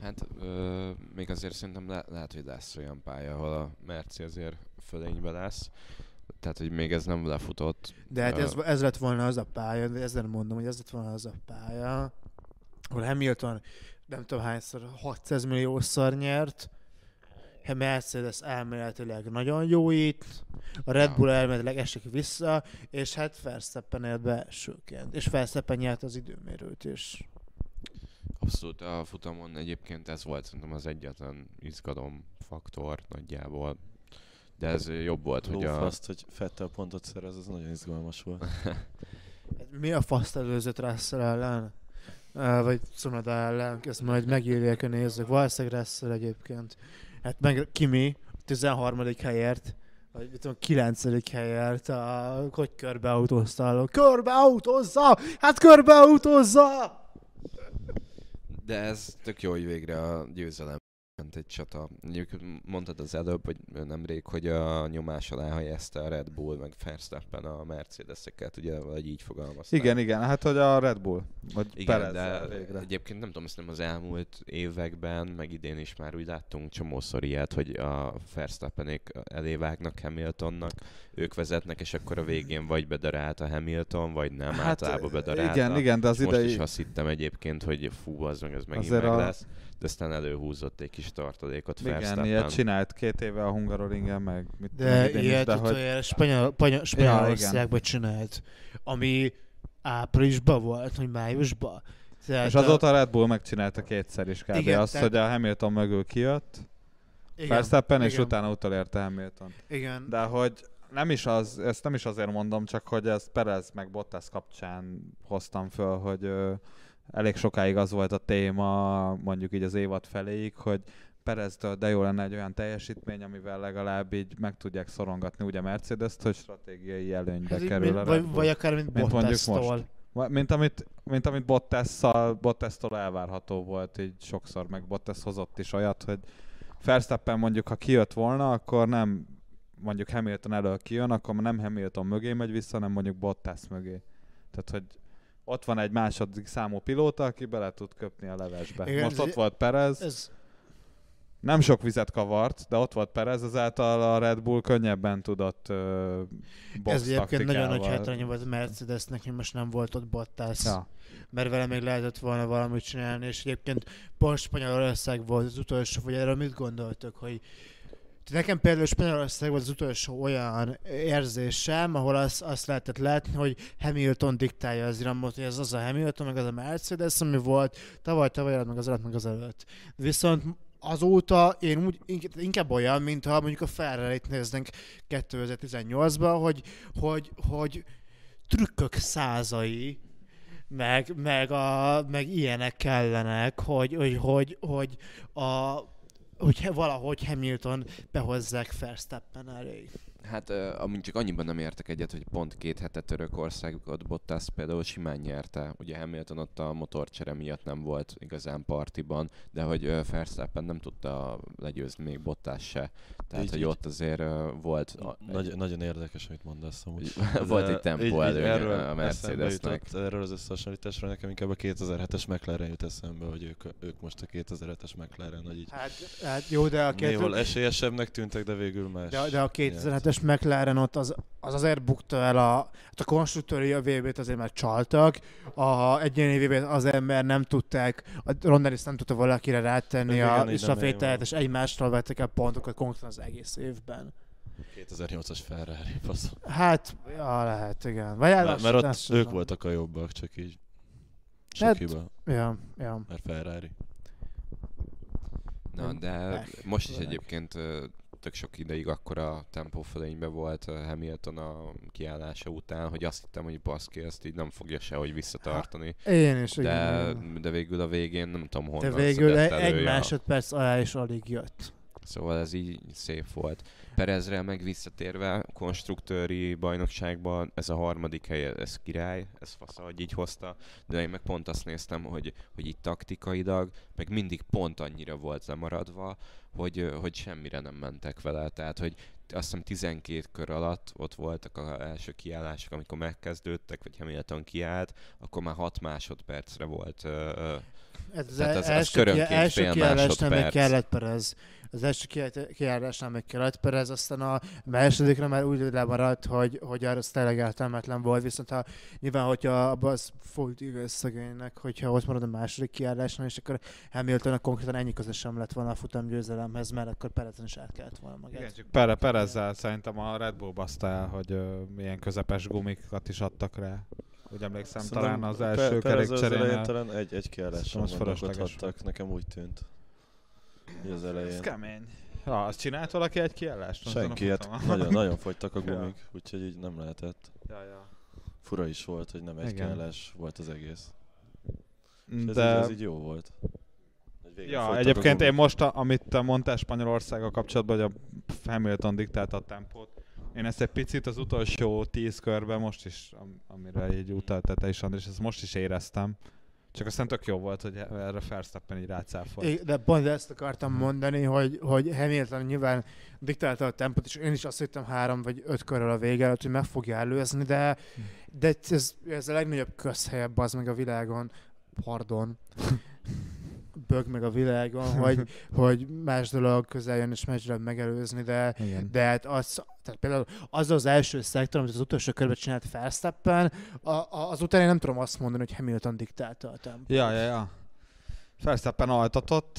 Hát ö, még azért szerintem le- lehet, hogy lesz olyan pálya, ahol a Merci azért fölénybe lesz. Tehát, hogy még ez nem lefutott. De hát ez, ez lett volna az a pálya, de ezzel mondom, hogy ez lett volna az a pálya, ahol Hamilton nem tudom hányszor, 600 milliószor nyert, Ha Mercedes elméletileg nagyon jó itt, a Red. Bull elméletileg esik vissza, és hát Verstappen élt be elsőként. És Verstappen nyert az időmérőt is. Abszolút a futamon egyébként ez volt szerintem az egyetlen izgalom faktor nagyjából. De ez jobb volt, hogy a... Lófaszt, hogy Fettel pontot szerez, az nagyon izgalmas volt. Mi a faszt előzött Russell ellen? Uh, vagy Tsunoda ellen, ezt majd megírják a nézők. Valószínűleg Russell egyébként. Hát meg Kimi 13. helyért, vagy mit tudom, 9. helyért, a, hogy körbeautózta. Körbeautózza! Hát körbeautózza! De ez tök jó, hogy végre a győzelem ment egy csata. Mondjuk mondtad az előbb, hogy nemrég, hogy a nyomás alá helyezte a Red Bull, meg Verstappen a Mercedes-eket, ugye, vagy így fogalmazták. Igen, igen, hát hogy a Red Bull, vagy Igen, de végre. egyébként nem tudom, nem az elmúlt években, meg idén is már úgy láttunk csomószor ilyet, hogy a Verstappenék elévágnak Hamiltonnak, ők vezetnek, és akkor a végén vagy bedarált a Hamilton, vagy nem, hát, általában bedarált igen, igen, de az most idei... is azt hittem egyébként, hogy fú, az meg, ez megint Azért meg a- lesz, de aztán előhúzott egy kis tartalékot Igen, ilyet csinált két éve a Hungaroringen, meg mit De is, ilyet de hogy... Spanyol, Panya- Spanyolországban csinált, ami áprilisban volt, vagy májusban. Tehát És azóta a Red Bull megcsinálta kétszer is kb. Igen, azt, tehát- hogy a Hamilton mögül kijött, Verstappen, és utána utolérte Hamilton. Igen. De hogy nem is az, ezt nem is azért mondom, csak hogy ezt Perez meg Bottas kapcsán hoztam föl, hogy ö, elég sokáig az volt a téma, mondjuk így az évad feléig, hogy Pereztől de jó lenne egy olyan teljesítmény, amivel legalább így meg tudják szorongatni ugye Mercedes-t, hogy stratégiai előnybe Hát így kerül mint- a vagy, vagy akár mint Mint mondjuk Bottas-tól. Mint amit, mint amit Bottas-szal, Bottas-tól elvárható volt, így sokszor, meg Bottas hozott is olyat, hogy Verstappen mondjuk, ha kijött volna, akkor nem mondjuk Hamilton elől kijön, akkor nem Hamilton mögé megy vissza, hanem mondjuk Bottas mögé. Tehát, hogy ott van egy második számú pilóta, aki bele tud köpni a levesbe. Igen, Most ez- ott volt Perez, Ez, nem sok vizet kavart, de ott volt Perez, ezáltal a Red Bull könnyebben tudott uh, box ez egyébként nagyon nagy hátránya volt a Mercedesnek, hogy most nem volt ott Bottas. Ja. mert vele még lehetett volna valamit csinálni, és egyébként pont Spanyolország volt az utolsó, vagy erről mit gondoltok, hogy nekem például Spanyolország volt az utolsó olyan érzésem, ahol azt, azt lehetett látni, hogy Hamilton diktálja az iramot, hogy ez az a Hamilton, meg az a Mercedes, ami volt tavaly, tavaly meg az előtt, meg az előtt. Viszont azóta én úgy ink- inkább olyan, mintha mondjuk a Ferrari-t néznénk 2018-ban, hogy, hogy, hogy trükkök százai, meg, meg, a, meg ilyenek kellenek, hogy, hogy, hogy, hogy, a, hogy valahogy Hamilton behozzák Verstappen elé. Hát amint csak annyiban nem értek egyet, hogy pont két hete Törökországot Bottas például simán nyerte. Ugye Hamilton ott a motorcsere miatt nem volt igazán partiban, de hogy Verstappen nem tudta legyőzni még Bottas se. Tehát, Így- hogy így. ott azért volt a, Nagy, nagyon érdekes, amit mondasz amúgy. volt egy tempó erről a Mercedesnek. jutott, Erről az összehasonlításról nekem inkább a 2007-es McLaren jut eszembe, hogy ők, ők most a 2007-es McLaren, hogy így Hát, hát jó, de a, néhol két, esélyesebbnek tűntek, de végül más. de, de a 2007-es McLaren ott az, az azért bukta el a, hát a konstruktőri a VB-t azért már csaltak, a egyéni VB-t azért, mert nem tudták, a Rondelis nem tudta valakire rátenni Igen, a én és egymástól vettek el pontokat konkrétan az egész évben. 2008-as Ferrari, faszom. Hát, ja, lehet, igen. Vagy hát Mert, az- mert ott az sem ők tudom. voltak a jobbak, csak így sok Hát- hiba, Ja, ja. mert Ferrari. Na, de Eh, most is egyébként tök sok ideig akkor a tempófölényben volt ö, Hamilton a kiállása után, hogy azt hittem, hogy baszki, ezt így nem fogja sehogy visszatartani. Én is, De, igen. de végül a végén nem tudom honnan De végül egy, másodperc alá is alig jött. Szóval ez így szép volt. Perezre meg visszatérve, konstruktőri bajnokságban ez a harmadik hely, ez király, ez fasz, hogy így hozta, de én meg pont azt néztem, hogy, hogy itt taktikailag, meg mindig pont annyira volt lemaradva, hogy, hogy semmire nem mentek vele, tehát hogy azt hiszem 12 kör alatt ott voltak az első kiállások, amikor megkezdődtek, vagy Hamilton kiállt, akkor már 6 másodpercre volt ö, ö, Ez Tehát az- az első, körönként ki- első fél másodperc. kellett Perez. Az első kiáll- kiállásnál meg kellett Perez, aztán a másodikra már úgy lemaradt, hogy, hogy arra az tényleg értelmetlen volt, viszont ha nyilván, hogyha abban az volt igaz szegénynek, hogyha ott marad a második kiállásnál, és akkor Hamilton konkrétan ennyi köze sem lett volna a futam győzelemhez, mert akkor Perezen is át kellett volna magát. Igen, csak Pere, Perezzel szerintem a Red Bull baszta el, hogy ö, milyen közepes gumikat is adtak rá. Úgy emlékszem, talán az Pe- első Perez az elején kerékcserénél. talán egy, egy Szerintem fölösleges gondolkodhattak, nekem úgy tűnt. Az Ez elején. kemény. Ha, azt csinált valaki egy kiállást? Senki, a hát nagyon, nagyon fogytak a Ja. gumik, úgyhogy így nem lehetett. Ja, ja. Fura is volt, hogy nem egy kiállás volt az egész. És ez, De... így, ez így jó volt. Ja, egyébként én most, a, amit mondtál Spanyolországgal kapcsolatban, hogy a Hamilton diktálta a tempót, én ezt egy picit az utolsó tíz körben most is, am- amire így utaltál te is, András, ezt most is éreztem. Csak aztán tök jó volt, hogy erre Verstappen így rácáfolt. De pont ezt akartam mondani, hogy, hogy Hamilton nyilván diktálta a tempót, és én is azt hittem három vagy öt körrel a vége előtt, hogy meg fogja előzni, de, de ez, ez a legnagyobb közhelyebb az meg a világon, pardon, bög meg a világon, hogy, hogy más dolog közel jön és más dolog megelőzni, de, Igen. de hát az, tehát például az az első szektor, amit az utolsó körben csinált a, azután én nem tudom azt mondani, hogy Hamilton diktálta a tempót. Ja, ja, ja. Verstappen altatott,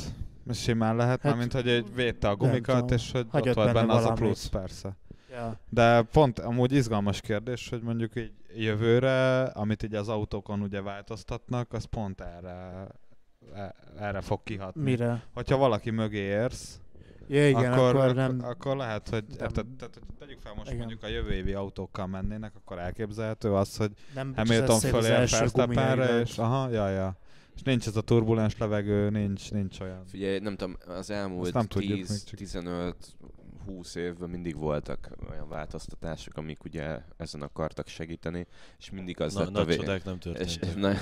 és simán lehet, Hát, mint hogy egy védte a gumikat, és hogy Hagyott ott volt benne benne az a plusz, persze. Ja. De pont amúgy izgalmas kérdés, hogy mondjuk így jövőre, amit így az autókon ugye változtatnak, az pont erre, erre fog kihatni. Mire? Hogyha valaki mögé érsz, ja, igen, akkor, akkor, nem... akkor lehet, hogy nem. Tehát, tehát, hogy tegyük fel most igen. mondjuk a jövő évi autókkal mennének, akkor elképzelhető az, hogy nem Hamilton fölér Ferstappenre, és aha, ja, ja. És nincs ez a turbulens levegő, nincs, nincs olyan. Figyelj, nem tudom, az elmúlt 10-15 húsz évben mindig voltak olyan változtatások, amik ugye ezen akartak segíteni, és mindig az Na, lett a vége. nem és, na...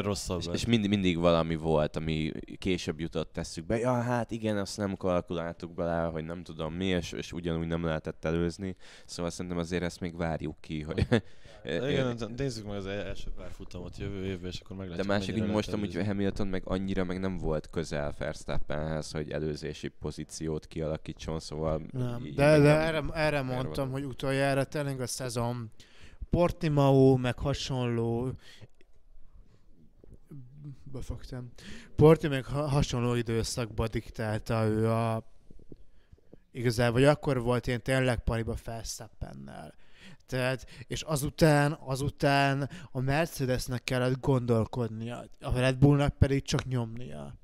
rosszabb. És, és mind, mindig valami volt, ami később jutott tesszük be. Ja, hát igen, azt nem kalkuláltuk bele, hogy nem tudom mi, és, és ugyanúgy nem lehetett előzni. Szóval szerintem azért ezt még várjuk ki, hogy de igen, de nézzük meg az első pár futamot jövő évben, és akkor De meglátjuk, másik, mennyire hogy most amúgy. Hamilton meg annyira meg nem volt közel Verstappenhez, hogy előzési pozíciót kialakítson, szóval... Nem. így De, de nem- erre, erre mondtam, van. hogy utoljára tényleg a szezon Portimao, meg hasonló befogtam. Porti meg ha- hasonló időszakban diktálta ő a igazából, vagy akkor volt ilyen tényleg pariba Verstappennel. Tehát, és azután, azután a Mercedesnek kellett gondolkodnia, a Red Bullnak pedig csak nyomnia.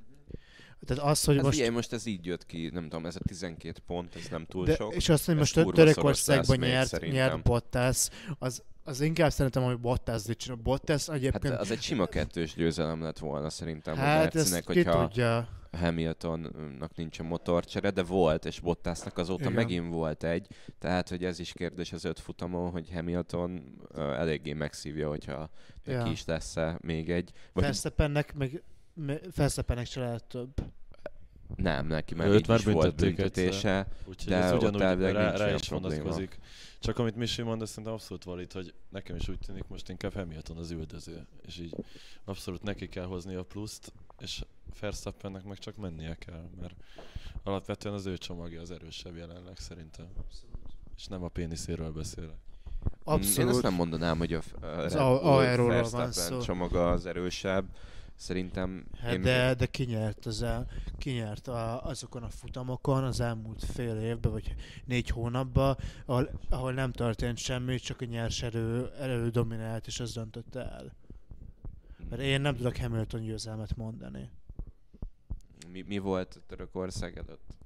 Tehát az, hogy Hát most... figyelj, most ez így jött ki, nem tudom, ez a 12 pont, ez nem túl De, sok. és azt, hogy Ez most Törökországban nyert, nyert Bottas, az, az inkább szerintem, hogy Bottas dicső. Bottas Hát egyébként... az egy sima kettős győzelem lett volna szerintem hát Mercinek, ezt ki hogyha tudja. Hamiltonnak nincs a motorcsere, de volt, és Bottasnak azóta Igen. megint volt egy, tehát hogy ez is kérdés az öt futamon, hogy Hamilton uh, eléggé megszívja, hogyha neki Ja. is lesz még egy. Vagy Verstappennek meg Verstappennek se lehet több. nem, neki már Őt így már is volt büntetése. Úgyhogy De ez ott ugyanúgy elvileg rá, rá is vonatkozik. Csak amit Misi mond, ez szerintem abszolút valid, hogy nekem is úgy tűnik, most inkább Hamilton az üldöző. És így abszolút neki kell hozni a pluszt, és Verstappennek meg csak mennie kell, mert alapvetően az ő csomagja az erősebb jelenleg szerintem. És nem a péniszéről beszélek. Mm, Én ezt Abszolút. nem mondanám, hogy a, a Red a- Bull aeróról van Verstappen szó. csomaga az erősebb. Szerintem Hát én de, de ki nyert, az el, ki nyert a, azokon a futamokon az elmúlt fél évben, vagy négy hónapban, ahol, ahol nem történt semmi, csak a nyers erő, erő dominált, és az döntötte el. Mert én nem tudok Hamilton győzelmet mondani. mi, mi volt Törökország előtt?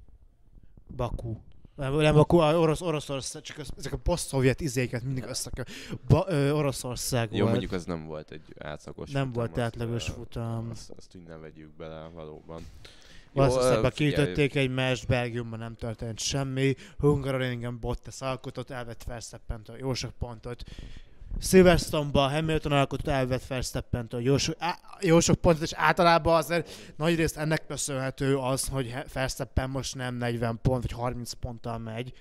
Baku. Nem, nem Baku, a orosz, Oroszország, csak az, ezek a poszt-szovjet izéket mindig össze ba, ö, Oroszország Jó, volt. mondjuk az nem volt egy átlagos nem futam, volt azt, átlagos ö, futam. Azt, azt úgy ne vegyük bele valóban. Valószínűleg kiütötték egymást, Belgiumban nem történt semmi, Hungaroringen Bottas alkotott, elvett Verstappentől jó sok pontot. Silverstone-ba Hamilton alkotott, elvett Verstappentől jó, so, á, jó sok pontot, és általában azért nagy részt ennek köszönhető az, hogy Verstappen most nem 40 pont, vagy 30 ponttal megy.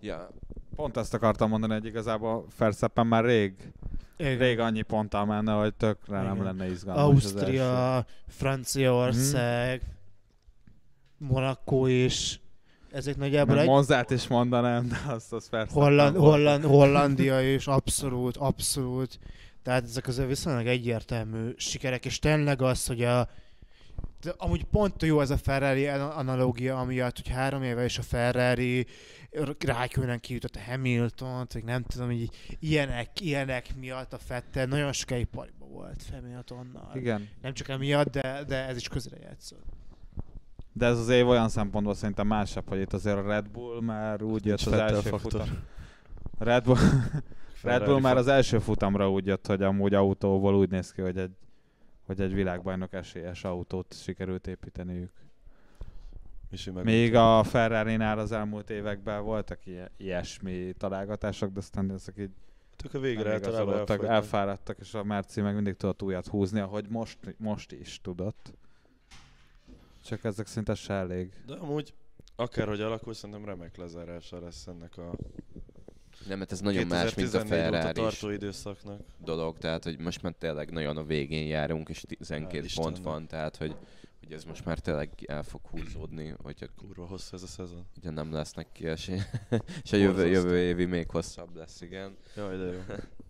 Ja, Pont ezt akartam mondani, hogy igazából Verstappen már rég, Igen. rég annyi ponttal menne, hogy tökre nem Igen. lenne izgalmas. Ausztria, Franciaország, Monaco is. Ezek nagyjából egy... Monzát is mondanám, de azt az Verstappen Holland. Holland, Hollandia is, abszolút, abszolút. Tehát ezek azért viszonylag egyértelmű sikerek, és tényleg az, hogy a de amúgy pont jó ez a Ferrari analógia, amiatt, hogy három éve is a Ferrari rákülön kijutott a hamilton vagy nem tudom, így ilyenek, ilyenek miatt a Fettel nagyon sokáig pariba volt Hamiltonnal. Igen. Nem csak emiatt, de, de ez is közre játszott. De ez az év olyan szempontból szerintem másabb, hogy itt azért a Red Bull már úgy jött az első futam. Red Bull, Red Bull már az első futamra úgy jött, hogy amúgy autóból úgy néz ki, hogy egy, hogy egy világbajnok esélyes autót sikerült építeniük. Még a Ferrari-nál az elmúlt években voltak ilyen, ilyesmi találgatások, de aztán ezek így Tök a végre elfogynak. elfáradtak, és a Merci meg mindig tudott újat húzni, ahogy most, most is tudott. Csak ezek szinte se elég. De amúgy akárhogy alakul, szerintem remek lezárása lesz ennek a nem, mert ez nagyon más, mint a 2014 óta ferrari tartó időszaknak. dolog, tehát hogy most már tényleg nagyon a végén járunk, és 12 Hál' pont van, tehát hogy, hogy ez most már tényleg el fog húzódni, hogyha Kurva hosszú ez a szezon. ugye nem lesznek kiesé. és a jövő, jövő évi még hosszabb lesz, igen. Jaj, de jó.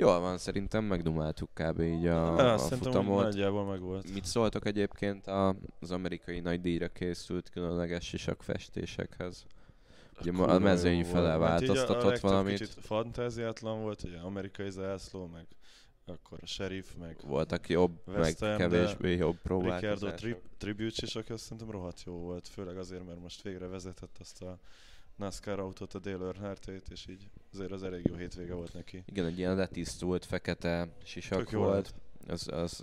Jól van, szerintem megdumáltuk kb. így a, Ja, a futamot. nagyjából meg volt. Mit szóltok egyébként a, az amerikai nagy díjra készült különleges sisakfestésekhez? Ugye ma a kurva mezőny fele volt. Mert így a- a változtatott valamit. Kicsit fantáziátlan volt, ugye amerikai zászló, meg akkor a sheriff, meg Voltak jobb, West meg kevésbé jobb Ricardo próbálkozások. tri- Tribute is, aki azt szerintem rohadt jó volt, főleg azért, mert most végre vezetett azt a NASCAR autót, a Dale Earnhardt és így azért az elég jó hétvége volt neki. Igen, egy ilyen letisztult, fekete sisak Tök jó volt. Az, az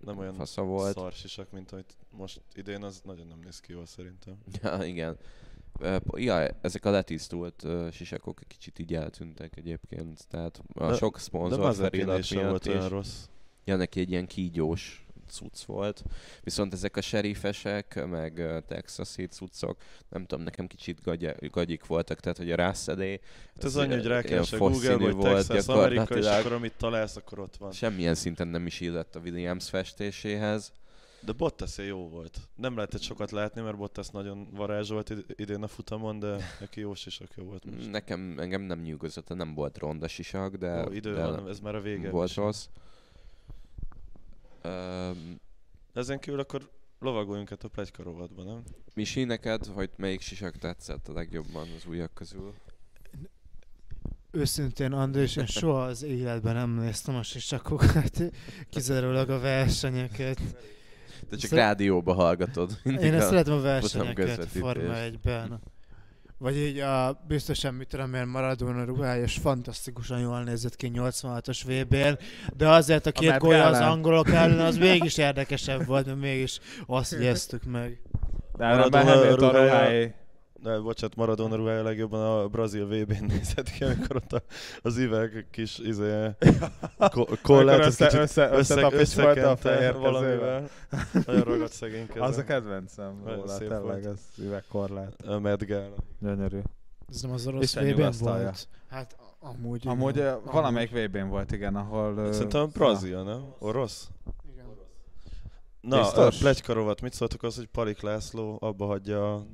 Nem olyan fasza volt. szarsisak, mint amit most idén, az nagyon nem néz ki jól szerintem. Ja, igen. Ja, ezek a letisztult uh, sisakok egy kicsit így eltűntek egyébként, tehát a De- sok De szponzor Mazepin felirat miatt volt olyan rossz. Ja, neki egy ilyen kígyós cucc volt. Viszont ezek a serifesek, meg texasi cuccok, nem tudom, nekem kicsit gagya, gagyik voltak, tehát hogy a rászedé... Hát ez annyi, hogy rákeres a Google, fosszínű hogy Texas, Amerika, és akkor amit találsz, akkor ott van. Semmilyen szinten nem is illett a Williams festéséhez. De bottas jó volt. Nem lehetett sokat látni, mert Bottas nagyon varázsolt id- idén a futamon, de neki jó sisak jó volt most. Nekem, engem nem nyugodott, nem volt ronda sisak, de, Jó, idő de van, ez már a vége. volt is. Um, Ezen kívül akkor lovagoljunk át a plegyka rovatba, nem? Misi, neked, hogy melyik sisak tetszett a legjobban az újak közül? Őszintén, Andrés, én soha az életben nem néztem a sisakokat, kizárólag a versenyeket. Te csak Szer- rádióba hallgatod. Én ezt a- szeretem a versenyeket. Forma 1-ben. Vagy így a, biztosan mit tudom én, Maradona ruhája, és fantasztikusan jól nézett ki 86-os VB-n, de azért a két Matt gólya az angolok ellen, az mégis érdekesebb volt, mert mégis azt jegyeztük meg. De Maradona Maradona ruhája-. De bocsánat, Maradona ruhája legjobban a brazil VB-n nézett ki, amikor ott a, az üveg kis izé, ko- kollát, az össze, kicsit össze, össze, összetapicsolta a fehér valamivel. Nagyon ragadt szegény kezem. Az a kedvencem róla, tényleg az üvegkorlát. Gala. Gyönyörű. Ez nem az orosz VB-n nyugasztalja. volt. Hát a- amúgy Amúgy igen. valamelyik VB-n volt, igen, ahol... Szerintem Brazil, nem? Orosz? Igen. Na, plegykarovat, mit szóltok az, hogy Palik László abba hagyja a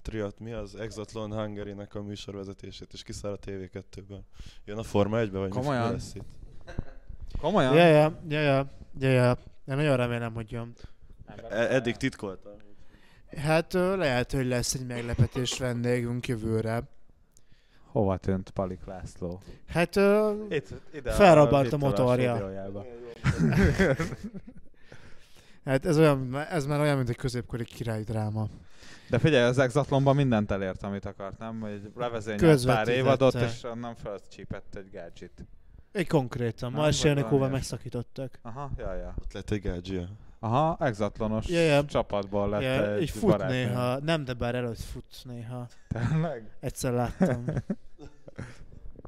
triat, mi az? Exatlon Hungary-nek a műsorvezetését, és kiszáll a TV2-ben. Jön a Forma 1-be, vagy mi- mi Komolyan? lesz itt? Komolyan? Ja, ja, ja, ja, ja, ja. Én nagyon remélem, hogy jön. E- eddig titkoltam. Hát lehet, hogy lesz egy meglepetés vendégünk jövőre. Hova tűnt Palik László? Hát ö, Itt, ide Felrabbant a van motorja. Hát ez, olyan, ez már olyan, mint egy középkori királyi dráma. De figyelj, az Exatlonban mindent elért, amit akart, nem? Hogy levezényelt pár évadot, és onnan felcsípett egy gadget. Egy konkrétan. Ma valami megszakítottak. Aha, ja, ja. Ott lett egy gádzsia. Aha, Exatlonos Ja, ja. csapatból lett Ja, egy így fut barátnő. néha. Nem, de bár előtt fut néha. Tényleg? Egyszer láttam.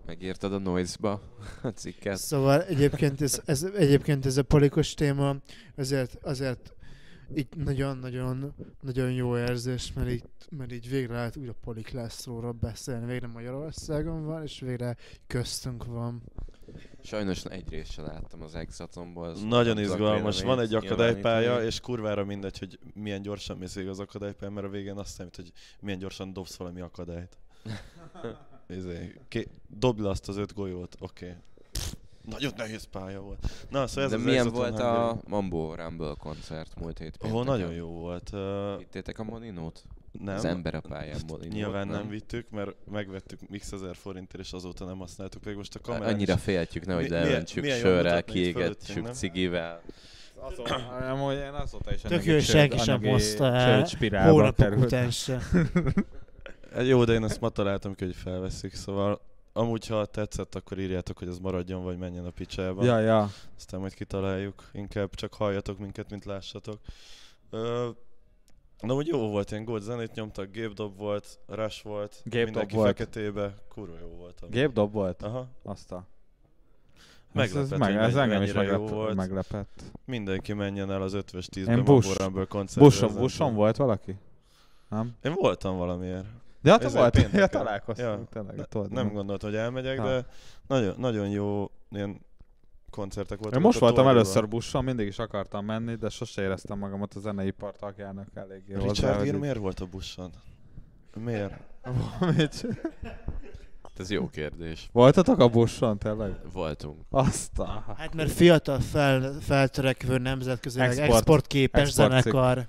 Megírtad a Noise-ba a cikket? Szóval egyébként ez, ez, egyébként ez a polikos téma azért, azért így nagyon-nagyon nagyon jó érzés, mert így, mert így végre lehet újra Polik Lászlóról beszélni. Végre Magyarországon van, és végre köztünk van. Sajnos egy részt se láttam az Exatonból. az Nagyon izgalmas. Van egy akadálypálya, és kurvára mindegy, hogy milyen gyorsan mész az akadálypályán, mert a végén azt számít, hogy milyen gyorsan dobsz valami akadályt. Izé, ké- dobd le azt az öt golyót, oké. Okay. Nagyon nehéz pálya volt. Na, szóval ez De az milyen volt a Mambo Rumble koncert múlt hét Ó, pénteken? nagyon jó volt. Uh, Vittétek a Molinót? nem. Az ember a pályán Molinót. Nyilván nem vittük, mert megvettük x ezer forintért, és azóta nem használtuk meg. Most a kamerán Annyira is- féltjük, nehogy leöntsük milyen sörrel, nem? cigivel. Azóta, amúgy én azóta is Tök jó, senki sem hozta el hónapok után se. Jó, de én ezt ma találtam ki, hogy felveszik, szóval amúgy, ha tetszett, akkor írjátok, hogy ez maradjon, vagy menjen a picsába. Ja, ja. Aztán majd kitaláljuk. Inkább csak halljatok minket, mint lássatok. Ö, Na, úgy jó volt, ilyen gold zenét nyomtak, gépdob volt, rush volt, Gépdob mindenki volt. feketébe, kurva jó volt. amúgy. Gépdob volt? Aha, Azt a... Meglepett, ez, ez, meg, ez engem is meglep, volt. meglepett. mindenki menjen el az 5-ös 10-ben Én Bush- ezen. buson volt valaki? Nem? Én voltam valamiért. Te Ezért volt, ja, találkoztunk, Ja. tényleg, Ne, tudod. nem gondoltam, hogy elmegyek, Ha. de nagyon, nagyon jó ilyen koncertek voltak. Én most voltam először busson, mindig is akartam menni, de sose éreztem magamat a zeneipar tagjának eléggé hozzá, Richard Gere így- miért volt a buszon? Miért? Mit? Ez jó kérdés. Voltatok a busson, tényleg? Voltunk. Azt a... Hát mert fiatal fel, feltörekvő nemzetközileg Export- exportképes export zenekar.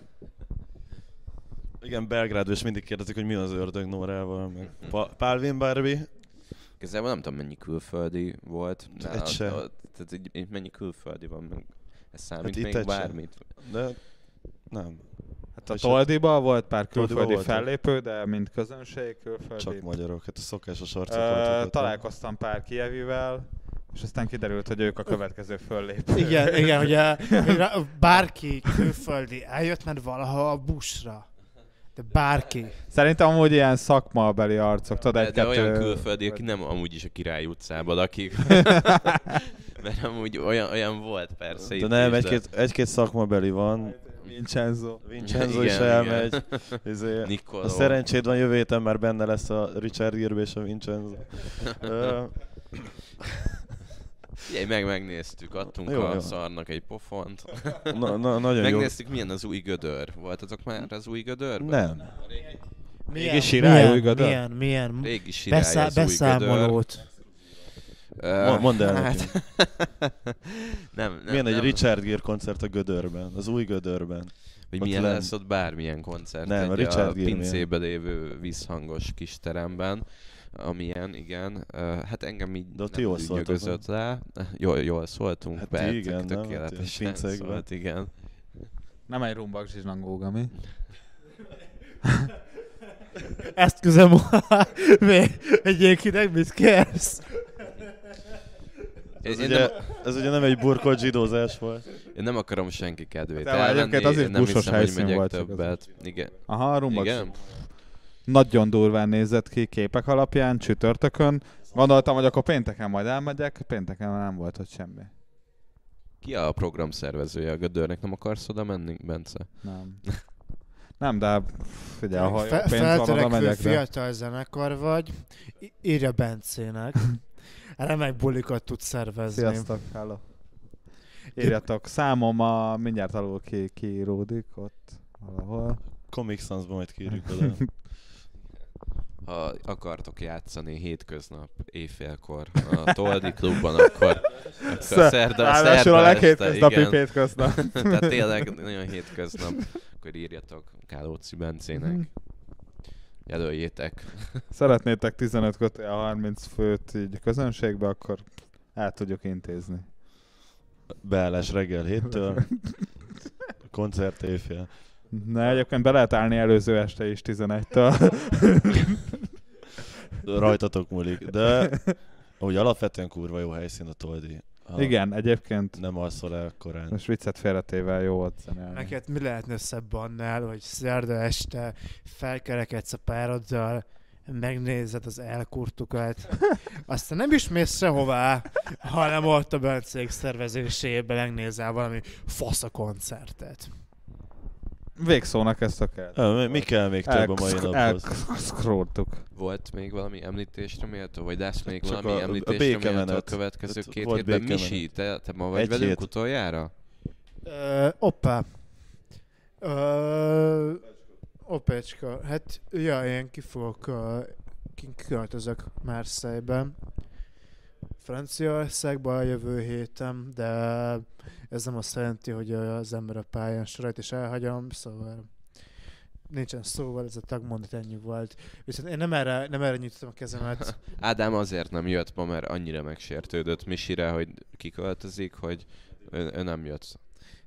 Igen, Belgrádban is mindig kérdezik, hogy mi az ördög Nórával, meg pa- Pálvin Barbie. Igazából nem tudom mennyi külföldi volt. Egy Nálad- se. ott- Tehát így, így mennyi külföldi van, meg ez számít Hát itt még egy bármit. De nem, Hát a Toldiba volt pár külföldi voltak. fellépő, de mint közönség külföldi. csak magyarok, hát a szokásos arcok ott. találkoztam pár kievivel, és aztán kiderült, hogy ők a következő föllépő. Igen, igen, hogy a, bárki külföldi eljött, mert valaha a buszra. De bárki. Szerintem amúgy ilyen szakmabeli arcok, tudod, De, egy de olyan külföldi, aki nem amúgy is a Király utcában lakik. Mert amúgy olyan, olyan volt persze De nem, egy-két, egy-két szakmabeli van. Vincenzo. Vincenzo Igen, is elmegy. Izé, a szerencséd van, jövő héten már benne lesz a Richard Gere és a Vincenzo. Figyelj, meg megnéztük, adtunk Jó, a jó. szarnak egy pofont. na, na, nagyon jó. Megnéztük, milyen az új gödör. Voltatok már az új gödörben? Nem. Régi sirály, új milyen, gödör? milyen, milyen Régi sirály beszá- az új gödör. beszámolót. Ö, Mo- mondd el hát, nem, nem, Milyen egy nem, Richard Gere koncert a Gödörben, az új Gödörben. Hogy ott milyen lenn- lesz ott bármilyen koncert. Nem, a egy Richard a Gere pincébe lévő visszhangos kis teremben. Amilyen, igen. Hát engem így De nem jól nyögözött le. Jól, jól szóltunk, Hát be, igen, tök- nem? Hát tökéletesen szólt, igen. Nem egy rumbak zsizsnangóga, mi? Ezt még egyébként mit kérsz? Ez én, ugye, nem, ez ugye nem egy burkolt zsidózás volt. én nem akarom senki kedvét De már elvenni, egyébként az is én nem buszos hiszem, hogy megyek többet. Igen. Aha, a rumbak Igen? Nagyon durván nézett ki képek alapján, csütörtökön. Gondoltam, hogy akkor pénteken majd elmegyek, pénteken nem volt ott semmi. Ki a program szervezője a Gödörnek? Nem akarsz oda menni, Bence? Nem. Nem, de figyelj, ha Fe- pénz van, megyek, de... fiatal zenekar vagy, í- írja Bencének. Remek bulikat tud szervezni. Sziasztok, hello. Írjatok, számom a mindjárt alul ki, kiíródik ott valahol. Comic Sans-ba majd kérjük oda. Ha akartok játszani hétköznap éjfélkor a Toldi klubban, akkor, akkor szerda, Ráadásul szerda a leghétköznapi igen. hétköznap. Tehát tényleg nagyon hétköznap. Akkor írjatok Kálóci Bencének. Jelöljétek. Szeretnétek 15 kötője 30 főt így közönségbe, akkor el tudjuk intézni. Beállás reggel héttől. Koncert éjfél. Na, egyébként be lehet állni előző este is 11-től. Rajtatok múlik. De úgy alapvetően kurva jó helyszín a Toldi. Ha Igen, egyébként Nem alszol el korán. most viccet félretével jó ott zenélni. Neked mi lehetne szebb annál, hogy szerda este felkerekedsz a pároddal, megnézed az elkurtukat, aztán nem is mész sehová, hanem ott a Bencék szervezésében megnézel valami fasz a koncertet. Végszónak ezt a kell. Mi- kell még több a mai naphoz? Elszkróltuk. Volt még valami említésre méltó, vagy lesz még Csak valami a- a említésre méltó a következő Hát két hétben? Misi, te, te ma vagy Egy velünk hét. utoljára? Ö, oppá. Ö, opecska. Hát, ja, én ki fogok, uh, kiköltözök Marseille-be. Franciaországba a jövő héten, de ez nem azt jelenti, hogy az ember a pályán sorajt és elhagyom, szóval nincsen szóval, ez a tagmondat ennyi volt. Viszont én nem erre, nem erre nyitottam a kezemet. Ádám azért nem jött ma, mert annyira megsértődött Misire, hogy kiköltözik, hogy ő, ő nem jött.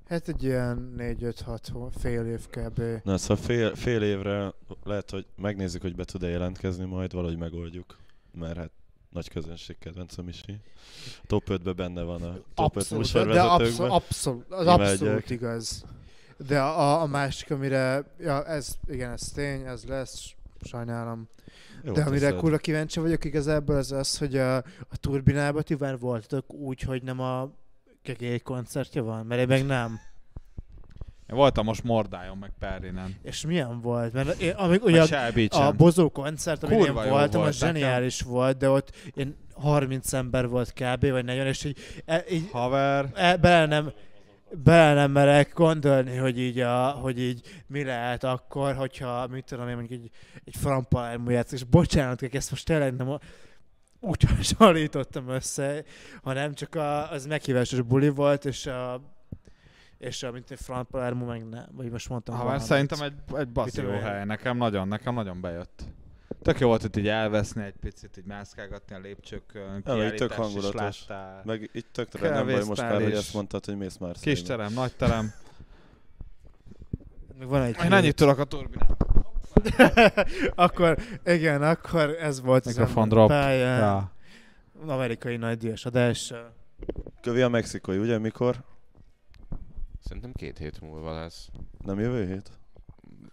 Hát egy ilyen 4-5-6 hó- fél év kb. Na, szóval fél, fél évre lehet, hogy megnézzük, hogy be tud-e jelentkezni, majd valahogy megoldjuk. Mert hát nagy közönség kedvenc a Misi. Top 5-ben benne van a top 5 Abszolút, de műsorvezetőkben. abszolút, az Imádják. abszolút igaz. De a, a másik, amire, ja, ez, igen, ez tény, ez lesz, sajnálom. Jó de amire teszed. kurva kíváncsi vagyok igazából, az az, hogy a, a turbinában ti már voltatok úgy, hogy nem a kegély koncertje van, mert én meg nem. Én voltam most Mordájon, meg Perrinen. És milyen volt? Mert én, amíg, ugye a, a Beach-en. Bozó koncert, amin Kurva én voltam, volt az zseniális volt, de ott én 30 ember volt kb. vagy 40, és így, e, így Haver. e, bele nem, bele nem merek gondolni, hogy így, a, hogy így mi lehet akkor, hogyha, mit tudom én, mondjuk egy, egy frampalermú játsz, és bocsánat, ezt most tényleg nem a, úgy hasonlítottam össze, hanem csak a, az meghívásos buli volt, és a, És a, mint egy Frank Palermo meg nem. Vagy most mondtam. Ha már szerintem egy, egy basz Mit jó hely. Nekem nagyon, nekem nagyon bejött. Tök jó volt itt így elveszni egy picit, így mászkálgatni a lépcsőkön, Ja, tök is hangulatos. láttál. Meg itt tökre nem baj most már, hogy ezt mondtad, hogy mész már Kis terem, nagy terem. Meg van egy Én ennyit tudok a turbinát. akkor, igen, akkor ez volt Mikrofon ember drop. Pálya, Ja. amerikai nagydíjas adás. Kövi a mexikói, ugye? Mikor? Szerintem két hét múlva lesz. Nem jövő hét?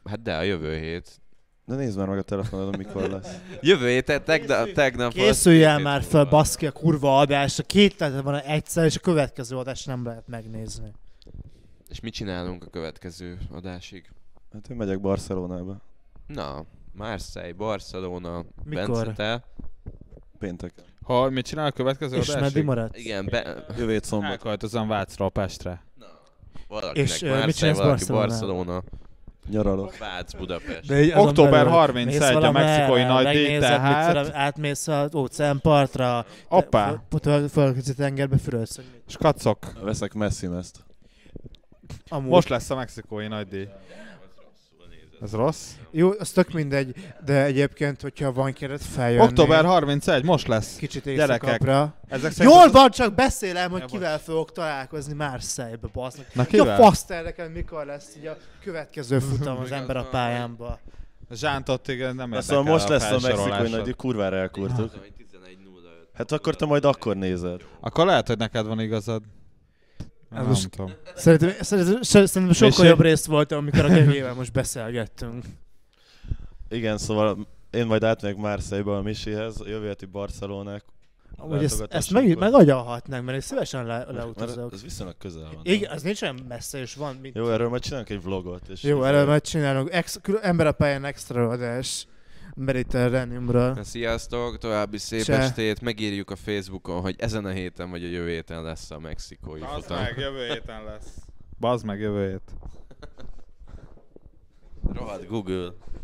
Hát de a jövő hét. De nézd már meg a telefonodon, mikor lesz. Jövő héten, tegnap, tegnap az Készülj el két már fel, baszki, a kurva adásra. Két lehet van egyszer, és a következő adást nem lehet megnézni. És mit csinálunk a következő adásig? Hát én megyek Barcelonába. Na, Marseille, Barcelona, Mikor? Bence, te? Péntek. Ha mit csinál a következő És meddig adásig? maradsz? Igen, be... Jövő hét szombat. Elköltözöm Vácról Pestre. Valakinek És, Marseille, mit csinálsz valaki? Barcelona, Nyaralok. Vác, Budapest. De így Október belül 31 mész a mexikói nagydíj, megnézed, tehát- átmész az óceánpartra, Hoppá! földközi tengerbe fürödsz. hogy mit. Skacok. Veszek messzi ezt. Amúgy. Most lesz a mexikói nagydíj. Ez rossz? Jó, az tök mindegy, de egyébként, hogyha van keret feljönni. Október 31, most lesz. Kicsit éjszakapra. Ezek szerint Jól van, csak beszélem, hogy Ja, kivel fogok találkozni Marseille-be, basznak. Na Ki a kivel? faszt érdekel, mikor lesz így a következő futam az ember a pályámba. Zsántot igen nem érdekel szóval most a lesz a mexikói nagy, kurvára elkurtuk. 11.05. Hát akkor te majd akkor nézed. Akkor lehet, hogy neked van igazad. Nem most- tudom. Szerintem, szerintem, szerintem sokkal jobb rész volt, amikor a Gegével most beszélgettünk. Igen, szóval én majd átmegyek Marseille-ba a Misihez, a jövő heti Barcelonák. Amúgy ezt, ezt meg, megagyalhatnánk, mert én szívesen le, leutazok. ez viszonylag közel van. Igen, az nincs olyan messze, és van mint... Jó, erről majd csinálunk egy vlogot. És Jó, erről majd csinálunk. Ex, ember a pályán extra adás. Mediterrániumra. Sziasztok, további szép Se. estét. Megírjuk a Facebookon, hogy ezen a héten vagy a jövő héten lesz a mexikói Bazd futam. meg, jövő héten lesz. Bazd meg, jövő hét. Rohadt Google.